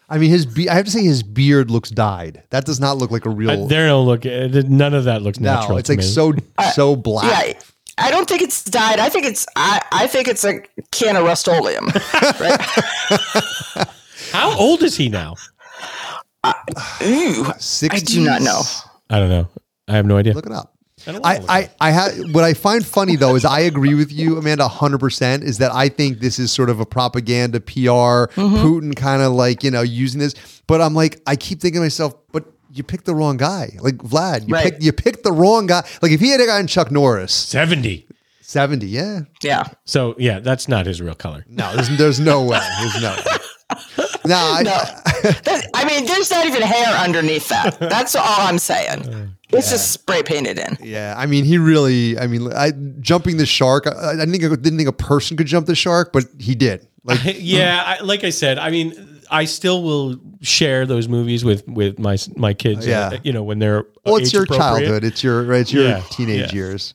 I mean, his be- I have to say his beard looks dyed. That does not look like a real. Uh, there don't look. uh, None of that looks natural. no, it's to like me. so so black. Yeah, I don't think it's dyed. I think it's I, I think it's a can of Rust-Oleum. right? How old is he now? Ooh, 60s? I do not know. I don't know. I have no idea. Look it up. I I, I, I have what I find funny though is I agree with you, Amanda, hundred percent. Is that I think this is sort of a propaganda PR, Mm-hmm. Putin kind of like you know using this. But I'm like, I keep thinking to myself, but you picked the wrong guy. Like Vlad, you Right. picked you picked the wrong guy. Like if he had a guy in Chuck Norris, Seventy. seventy, yeah, Yeah. So yeah, that's not his real color. no, there's, there's no way, there's no. Way. No, I, No. That, I mean, there's not even hair underneath that. That's all I'm saying. It's just spray painted in. Yeah, I mean, he really. I mean, I jumping the shark. I, I didn't think didn't think a person could jump the shark, but he did. Like, yeah, I, like I said, I mean, I still will share those movies with with my my kids. Yeah. uh, you know when they're well, it's your childhood. It's your right. It's your Yeah, teenage yeah. years.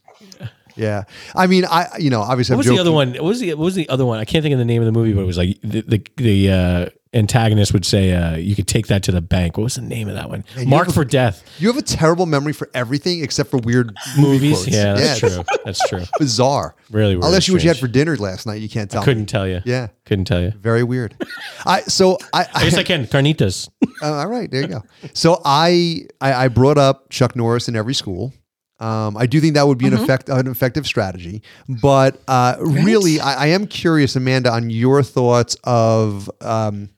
Yeah, I mean, I you know obviously What was I'm the other one? What was the what was the other one? I can't think of the name of the movie, but it was like the the, the uh, antagonist would say, uh, "You could take that to the bank." What was the name of that one? you Marked have a- for Death. You have a terrible memory for everything except for weird Movies. quotes. Yeah, that's it's true. That's true. Bizarre. Really, really I'll ask you what you had for dinner last night. You can't tell. me. Couldn't tell you. Yeah, Couldn't tell you. very weird. I so I, I guess I can. Carnitas. Uh, all right, there you go. So I, I I brought up Chuck Norris in every school. Um, I do think that would be an effect an effective strategy, but uh, really, I, I am curious, Amanda, on your thoughts of um,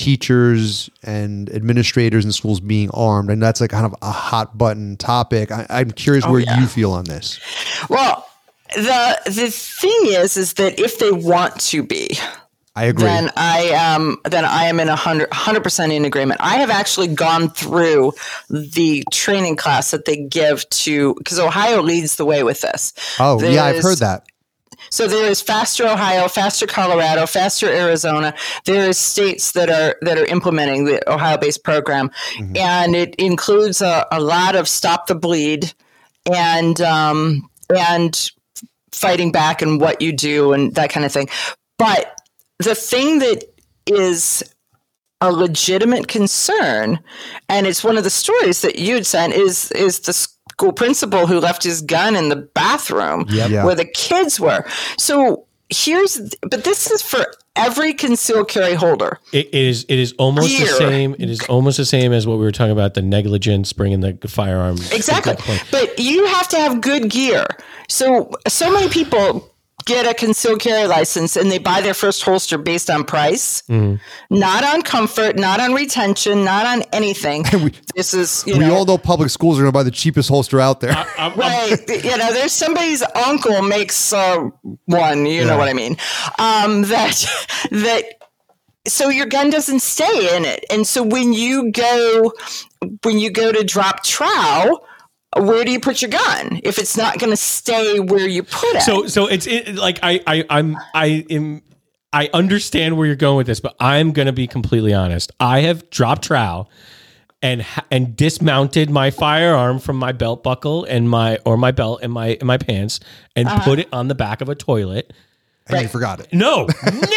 teachers and administrators in schools being armed, and that's like kind of a hot button topic. I, I'm curious oh, where you feel on this. Well, the the thing is, is that if they want to be, I agree. then I am then I am in a hundred hundred percent in agreement. I have actually gone through the training class that they give to because Ohio leads the way with this. oh yeah, I've heard that. So there is Faster Ohio, Faster Colorado, Faster Arizona. There is states that are that are implementing the Ohio-based program, and it includes a, a lot of stop the bleed and um, and fighting back and what you do and that kind of thing. But the thing that is a legitimate concern, and it's one of the stories that you'd sent is is the school principal who left his gun in the bathroom Yeah. where the kids were. So here's, but this is for every concealed carry holder. It it is it is almost the same. It is almost the same as what we were talking about the negligence bringing the firearm. Exactly. But you have to have good gear. So so many people get a concealed carry license and they buy their first holster based on price, not on comfort, not on retention, not on anything. this is you we know. all know public schools are going to buy the cheapest holster out there. I'm- I'm- right. You know there's somebody's uncle makes uh, one you know what i mean. Um, that that so your gun doesn't stay in it. And so when you go when you go to drop trow where do you put your gun if it's not going to stay where you put it so so it's it, like I I I'm I am I understand where you're going with this, but I'm going to be completely honest. I have dropped trowel and and dismounted my firearm from my belt buckle and my or my belt and my in my pants and Uh-huh. put it on the back of a toilet. And you forgot it. No,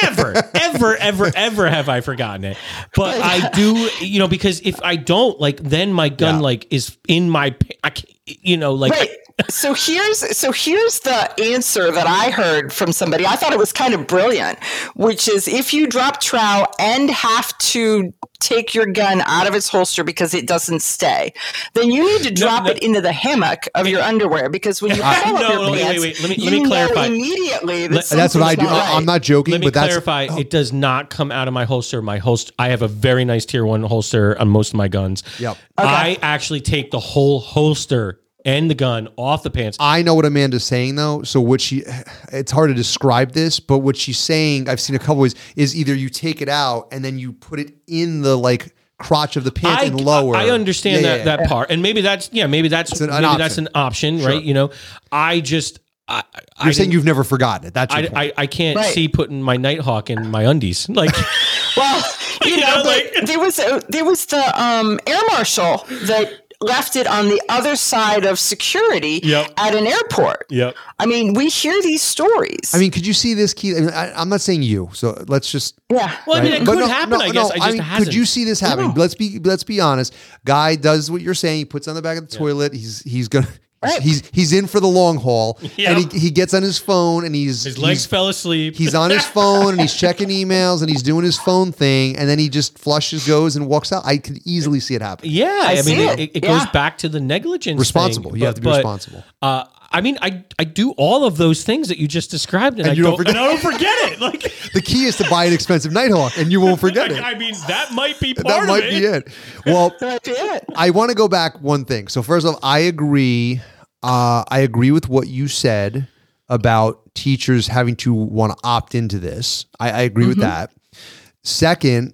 never, ever, ever, ever have I forgotten it. But I do, you know, because if I don't, like, then my gun Yeah. like is in my, I can't, you know, like, Right. So here's so here's the answer that I heard from somebody. I thought it was kind of brilliant, which is if you drop trow and have to take your gun out of its holster because it doesn't stay, then you need to drop no. it into the hammock of your underwear because when you pull up No, your no, wait, pants, wait, wait. Let me- let me know clarify. immediately that Let- that's what I do. not I, am not joking, let me but that's clarify. Oh. It does not come out of my holster. My holster, I have a very nice tier one holster on most of my guns. Yep. I actually take the whole holster and the gun off the pants. I know what Amanda's saying though. So what she, it's hard to describe this, but what she's saying, I've seen a couple ways, is either you take it out and then you put it in the like crotch of the pants I, and lower. I understand Yeah, that yeah, that part, and maybe that's yeah, maybe that's an- an maybe that's option. an option, right? You know, I just I, I You're saying you've never forgotten it. That's your I, point. I, I can't Right. see putting my Nighthawk in my undies. Like, Well, you You know, know, but like- there was a, there was the um, air marshal that left it on the other side of security Yep. at an airport. Yep. I mean, we hear these stories. I mean, could you see this, Keith? I mean, I, I'm not saying you, so let's just. yeah. well, I mean, it But could no, happen. no, I guess no, I just mean, hasn't. Could you see this happening? Let's be let's be honest. Guy does what you're saying. He puts it on the back of the toilet. He's he's gonna. Right. He's he's in for the long haul, Yep. and he, he gets on his phone and he's His legs he's, fell asleep. he's on his phone and he's checking emails and he's doing his phone thing, and then he just flushes, goes, and walks out. I could easily see it happen. yeah, I, see mean, it. it, it Yeah. goes back to the negligence. Responsible. thing, You have to be but- responsible. Uh, I mean, I I do all of those things that you just described, and, I you don't don't, forget- and I don't forget it. Like, The key is to buy an expensive Nighthawk, and you won't forget it. I mean, that might be part That of might it. be it. Well, That's it. I want to go back one thing. So first off, I agree. Uh, I agree with what you said about teachers having to want to opt into this. I, I agree with that. Second,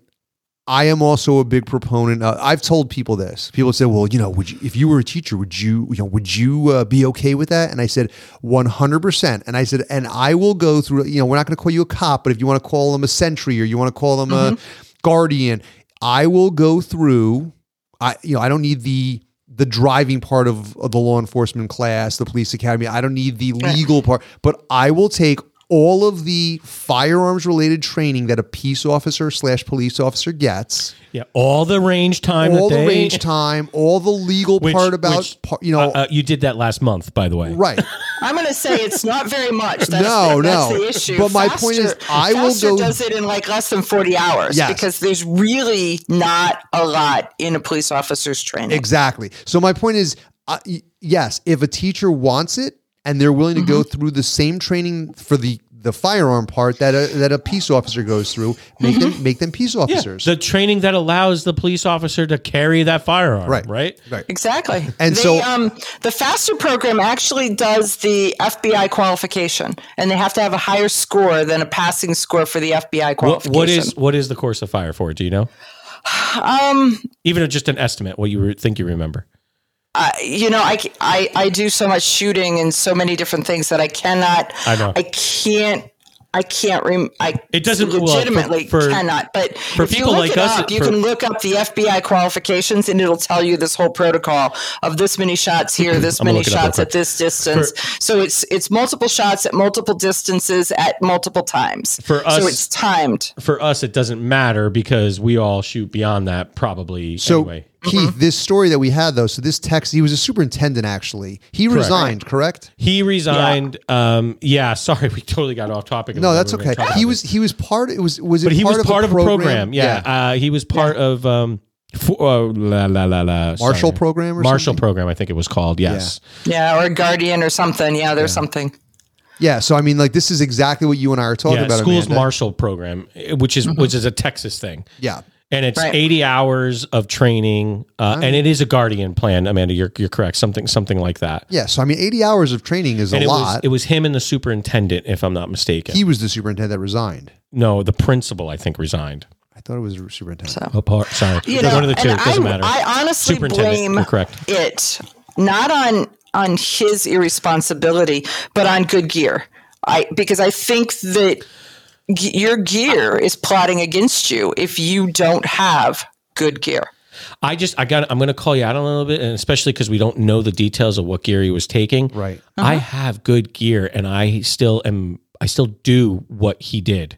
I am also a big proponent. Uh, I've told people this. People say, "Well, you know, would you, if you were a teacher, would you, you know, would you uh, be okay with that?" And I said, "100." percent And I said, "And I will go through. You know, we're not going to call you a cop, but if you want to call them a sentry or you want to call them a guardian, I will go through. I, you know, I don't need the." The driving part of, of the law enforcement class, the police academy. I don't need the legal part, but I will take all of the firearms related training that a peace officer slash police officer gets, Yeah, all the range time, all that the they, range time, all the legal which- part about, which, par- you know, uh, uh, you did that last month, by the way. right. I'm going to say it's not very much. That's No, the, that's no. the issue. But my point is, I will go- does it in like less than 40 hours Yes. because there's really not a lot in a police officer's training. Exactly. So my point is, uh, yes, if a teacher wants it and they're willing to go Mm-hmm. through the same training for the the firearm part that a, that a peace officer goes through, make them make them peace Yeah, officers. the training that allows the police officer to carry that firearm. Right. Right. right. Exactly. And They, so- um, the FASTER program actually does the FBI qualification, and they have to have a higher score than a passing score for the FBI What, qualification. what is what is the course of fire for? Do you know? Um, Even just an estimate. What you re- think you remember? Uh, you know, I, I, I do so much shooting and so many different things that I cannot, I know. I can't, I can't, rem- I It doesn't- well, for- legitimately for- cannot. But for if you people look like it us, up, you for- can look up the FBI qualifications and it'll tell you this whole protocol of this many shots here, this many look it up real shots at this distance. so it's, it's multiple shots at multiple distances at multiple times. For us- so it's timed. For us, it doesn't matter because we all shoot beyond that probably So anyway. Keith, this story that we had though, so this text, he was a superintendent actually. He resigned, correct? He resigned. Um, yeah, sorry, we totally got off topic. No, that's we okay. talk He was he was part. It was was it but he part was of part a of a program. Yeah, yeah. Uh, he was part of um, for, uh, la la la la. Marshal sorry. program or Marshal something? program, I think it was called. Yes. Yeah. Or Guardian or something. Yeah. There's something. Yeah, so I mean, like this is exactly what you and I are talking Yeah, about. school's Amanda. Marshal program, eh, which is which is a Texas thing. Yeah, and it's Right. 80 hours of training uh, and it is a guardian plan amanda you're, you're correct something something like that yeah. So I mean, eighty hours of training is and a it was lot. it was him and the superintendent if i'm not mistaken he was the superintendent that resigned. no the principal i think resigned I thought it was a superintendent. oh, par- sorry you one of the two it doesn't I, matter I honestly Superintendent, blame you're correct. it not on on his irresponsibility, but on good gear. I because I think that g- your gear is plotting against you if you don't have good gear. i just i got i'm going to call you out a little bit and especially because we don't know the details of what gear he was taking Right. i uh-huh. have good gear and i still am i still do what he did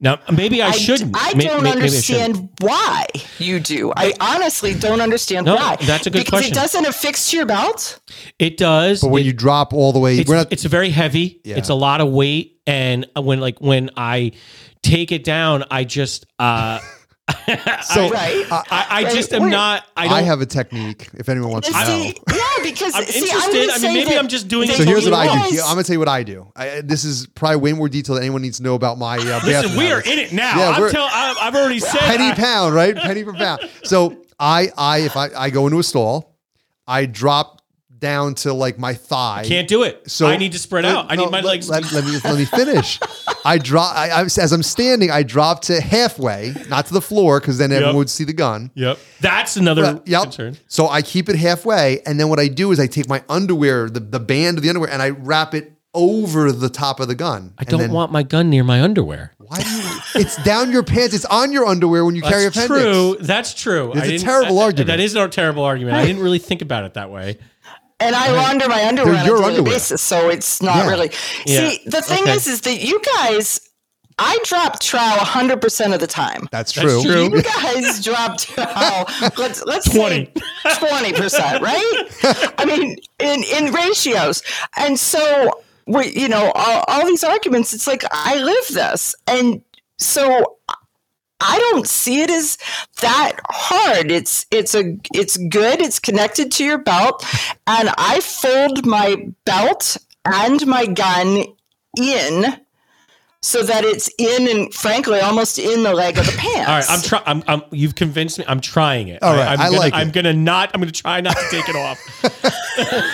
now maybe I shouldn't I May- don't may- maybe I understand why you do. I honestly don't understand No, why. that's a good because question. it doesn't affix to your belt. it does But when It- you drop all the way, it's, not. it's very heavy. Yeah. It's a lot of weight, and when like when I take it down, I just uh, so Right. I, I, I Right. just am We're- not. I I, don't. have a technique. If anyone wants to know. See, yeah, because I'm see, interested. gonna I mean, maybe that- I'm just doing that it So here's what I do. Guys. I'm gonna tell you what I do. I, this is probably way more detail than anyone needs to know about my. Uh, Listen, bathroom we are in it now. Yeah, I'm we're- tell, I, I've already said. penny I- pound, right? Penny per pound. So I, I, if I, I go into a stall, I drop down to like my thigh. I can't do it. So I need to spread out. I No, need my let- legs. Let, let me let me finish. I drop. I, I, as I'm standing, I drop to halfway, not to the floor, because then everyone would see the gun. yep. That's another But, yep. concern. So I keep it halfway, and then what I do is I take my underwear, the, the band of the underwear, and I wrap it over the top of the gun. I don't want my gun near my underwear. Why do you? It's down your pants. It's on your underwear when you carry That's appendix. true. That's true. It's I a didn't- terrible I- I- argument. That is a terrible argument. I didn't really think about it that way. And I launder my underwear They're on your a daily underwear. basis, so it's not Yeah. really. Yeah. See, the thing Okay. is, is that you guys, I drop trowel 100 percent of the time. That's true. true. You guys drop trowel. Let's let's 20. twenty percent, right? I mean, in in ratios, and so we, you know, all, all these arguments. It's like I live this, and so I don't see it as that hard. It's it's a it's good. It's connected to your belt, and I fold my belt and my gun in so that it's in and frankly almost in the leg of the pants. All right, I'm trying. I'm, I'm. You've convinced me. I'm trying it. All right, I'm I gonna, like it. I'm gonna not. I'm gonna try not to take it off.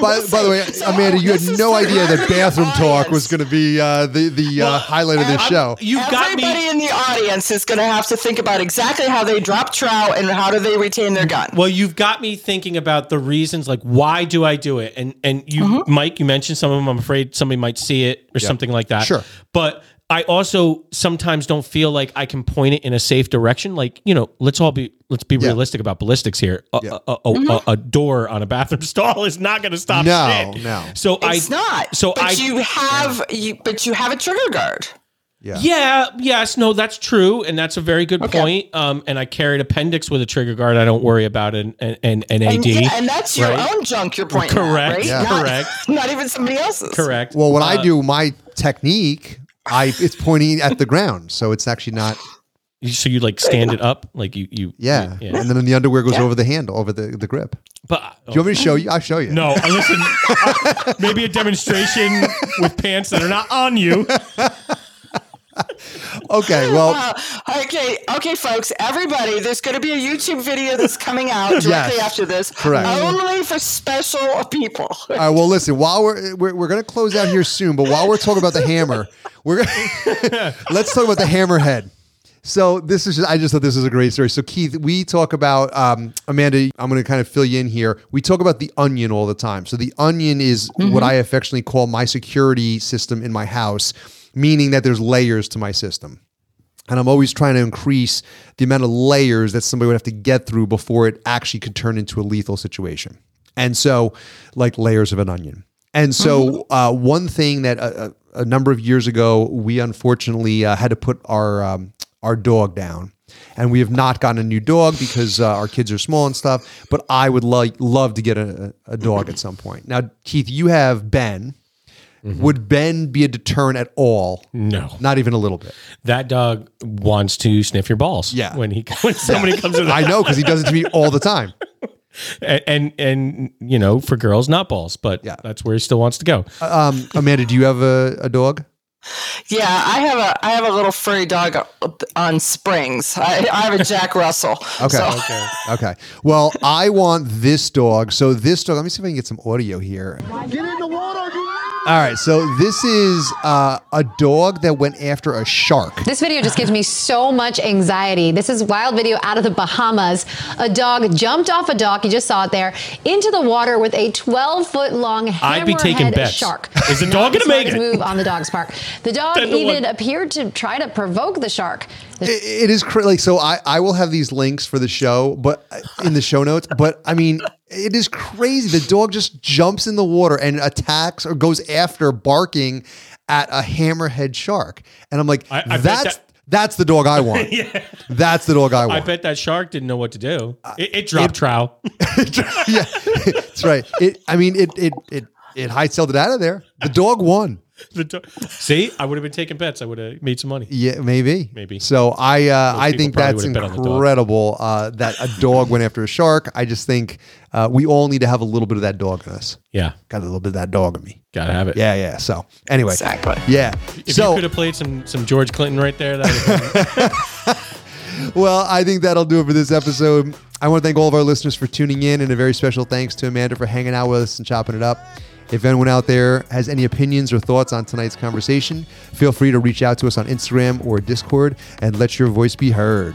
By, by the way, So, Amanda, you had no idea that the bathroom talk was going to be uh, the the uh, highlight of this I'm- show. You've got Everybody me. in the audience is going to have to think about exactly how they drop trow and how do they retain their gun. Well, you've got me thinking about the reasons, like why do I do it? And and you, Mm-hmm. Mike, you mentioned some of them. I'm afraid somebody might see it or something like that. Sure. But. I also sometimes don't feel like I can point it in a safe direction. Like you know, let's all be let's be realistic about ballistics here. A, Yeah. a, a, a, a door on a bathroom stall is not going to stop No, shit. no. So It's I not. So but I you have you, but you have a trigger guard. Yeah. Yeah, yes, no, that's true, and that's a very good Okay. point. Um, and I carried appendix with a trigger guard. I don't worry about an an, an, an AD. And, yeah, and that's your right? own junk you're pointing Correct. at, right? Yeah. Not, Correct. Not even somebody else's. Correct. Well, what I Uh, do, my technique, I it's pointing at the ground, so it's actually not. so you like stand it up, like you you Yeah, you- yeah. and then the underwear goes Yeah. over the handle, over the, the grip. But Do you want me to show you? I'll show you. no, listen. uh, maybe a demonstration with pants that are not on you. Okay. Well, okay, okay, folks. Everybody, there's going to be a YouTube video that's coming out directly Yes. after this. Correct. Only for special people. all right, well, listen. While we're we're, we're going to close out here soon, but while we're talking about the hammer, we're let's talk about the hammerhead. So this is just, I just thought this was a great story. So Keith, we talk about um, Amanda. I'm going to kind of fill you in here. We talk about the onion all the time. So the onion is what I affectionately call my security system in my house, meaning that there's layers to my system. And I'm always trying to increase the amount of layers that somebody would have to get through before it actually could turn into a lethal situation. And so, like layers of an onion. And so, uh, one thing that a, a, a number of years ago, we unfortunately uh, had to put our um, our dog down, and we have not gotten a new dog because uh, our kids are small and stuff. But I would like love to get a, a dog at some point. Now, Keith, you have Ben. Would Ben be a deterrent at all? No, Not even a little bit. that dog wants to sniff your balls. Yeah. when he when somebody comes in, I know because he does it to me all the time. and, and and you know for girls not balls, but Yeah. that's where he still wants to go. Um, Amanda, do you have a, a dog? Yeah, I have a I have a little furry dog on springs. I, I have a Jack Russell. Okay. So- Okay. Okay. Well, I want this dog. So this dog. Let me see if I can get some audio here. Get in the water, you All right. So this is uh, a dog that went after a shark. This video just gives me so much anxiety. This is wild video out of the Bahamas. A dog jumped off a dock, you just saw it there, into the water with a 12 foot long I'd be taking hammerhead bets. shark. Is the dog gonna make smartest it? move on the dog's part. The dog even one. appeared to try to provoke the shark. It- it is cra- like so. I I will have these links for the show, but uh, in the show notes. But I mean, it is crazy. The dog just jumps in the water and attacks or goes after barking at a hammerhead shark, and I'm like, I- I that's that's the dog I want. That's the dog I want. I bet that shark didn't know what to do. Uh, it, it dropped trow. yeah, that's right. It. I mean, it. It. It. It hightailed it out of there. The dog won. The do- See, I would have been taking bets. I would have made some money. Yeah, maybe. Maybe. So I. Uh, I people think probably that's would've bet on the dog. incredible. Uh, that a dog went after a shark. I just think uh, we all need to have a little bit of that dog in us. Yeah, Got a little bit of that dog in me. gotta have it. Yeah. Yeah. So anyway. Exactly. Yeah. If so you could have played some some George Clinton right there, that would have been Well, I think that'll do it for this episode. I want to thank all of our listeners for tuning in, and a very special thanks to Amanda for hanging out with us and chopping it up. If anyone out there has any opinions or thoughts on tonight's conversation, feel free to reach out to us on Instagram or Discord and let your voice be heard.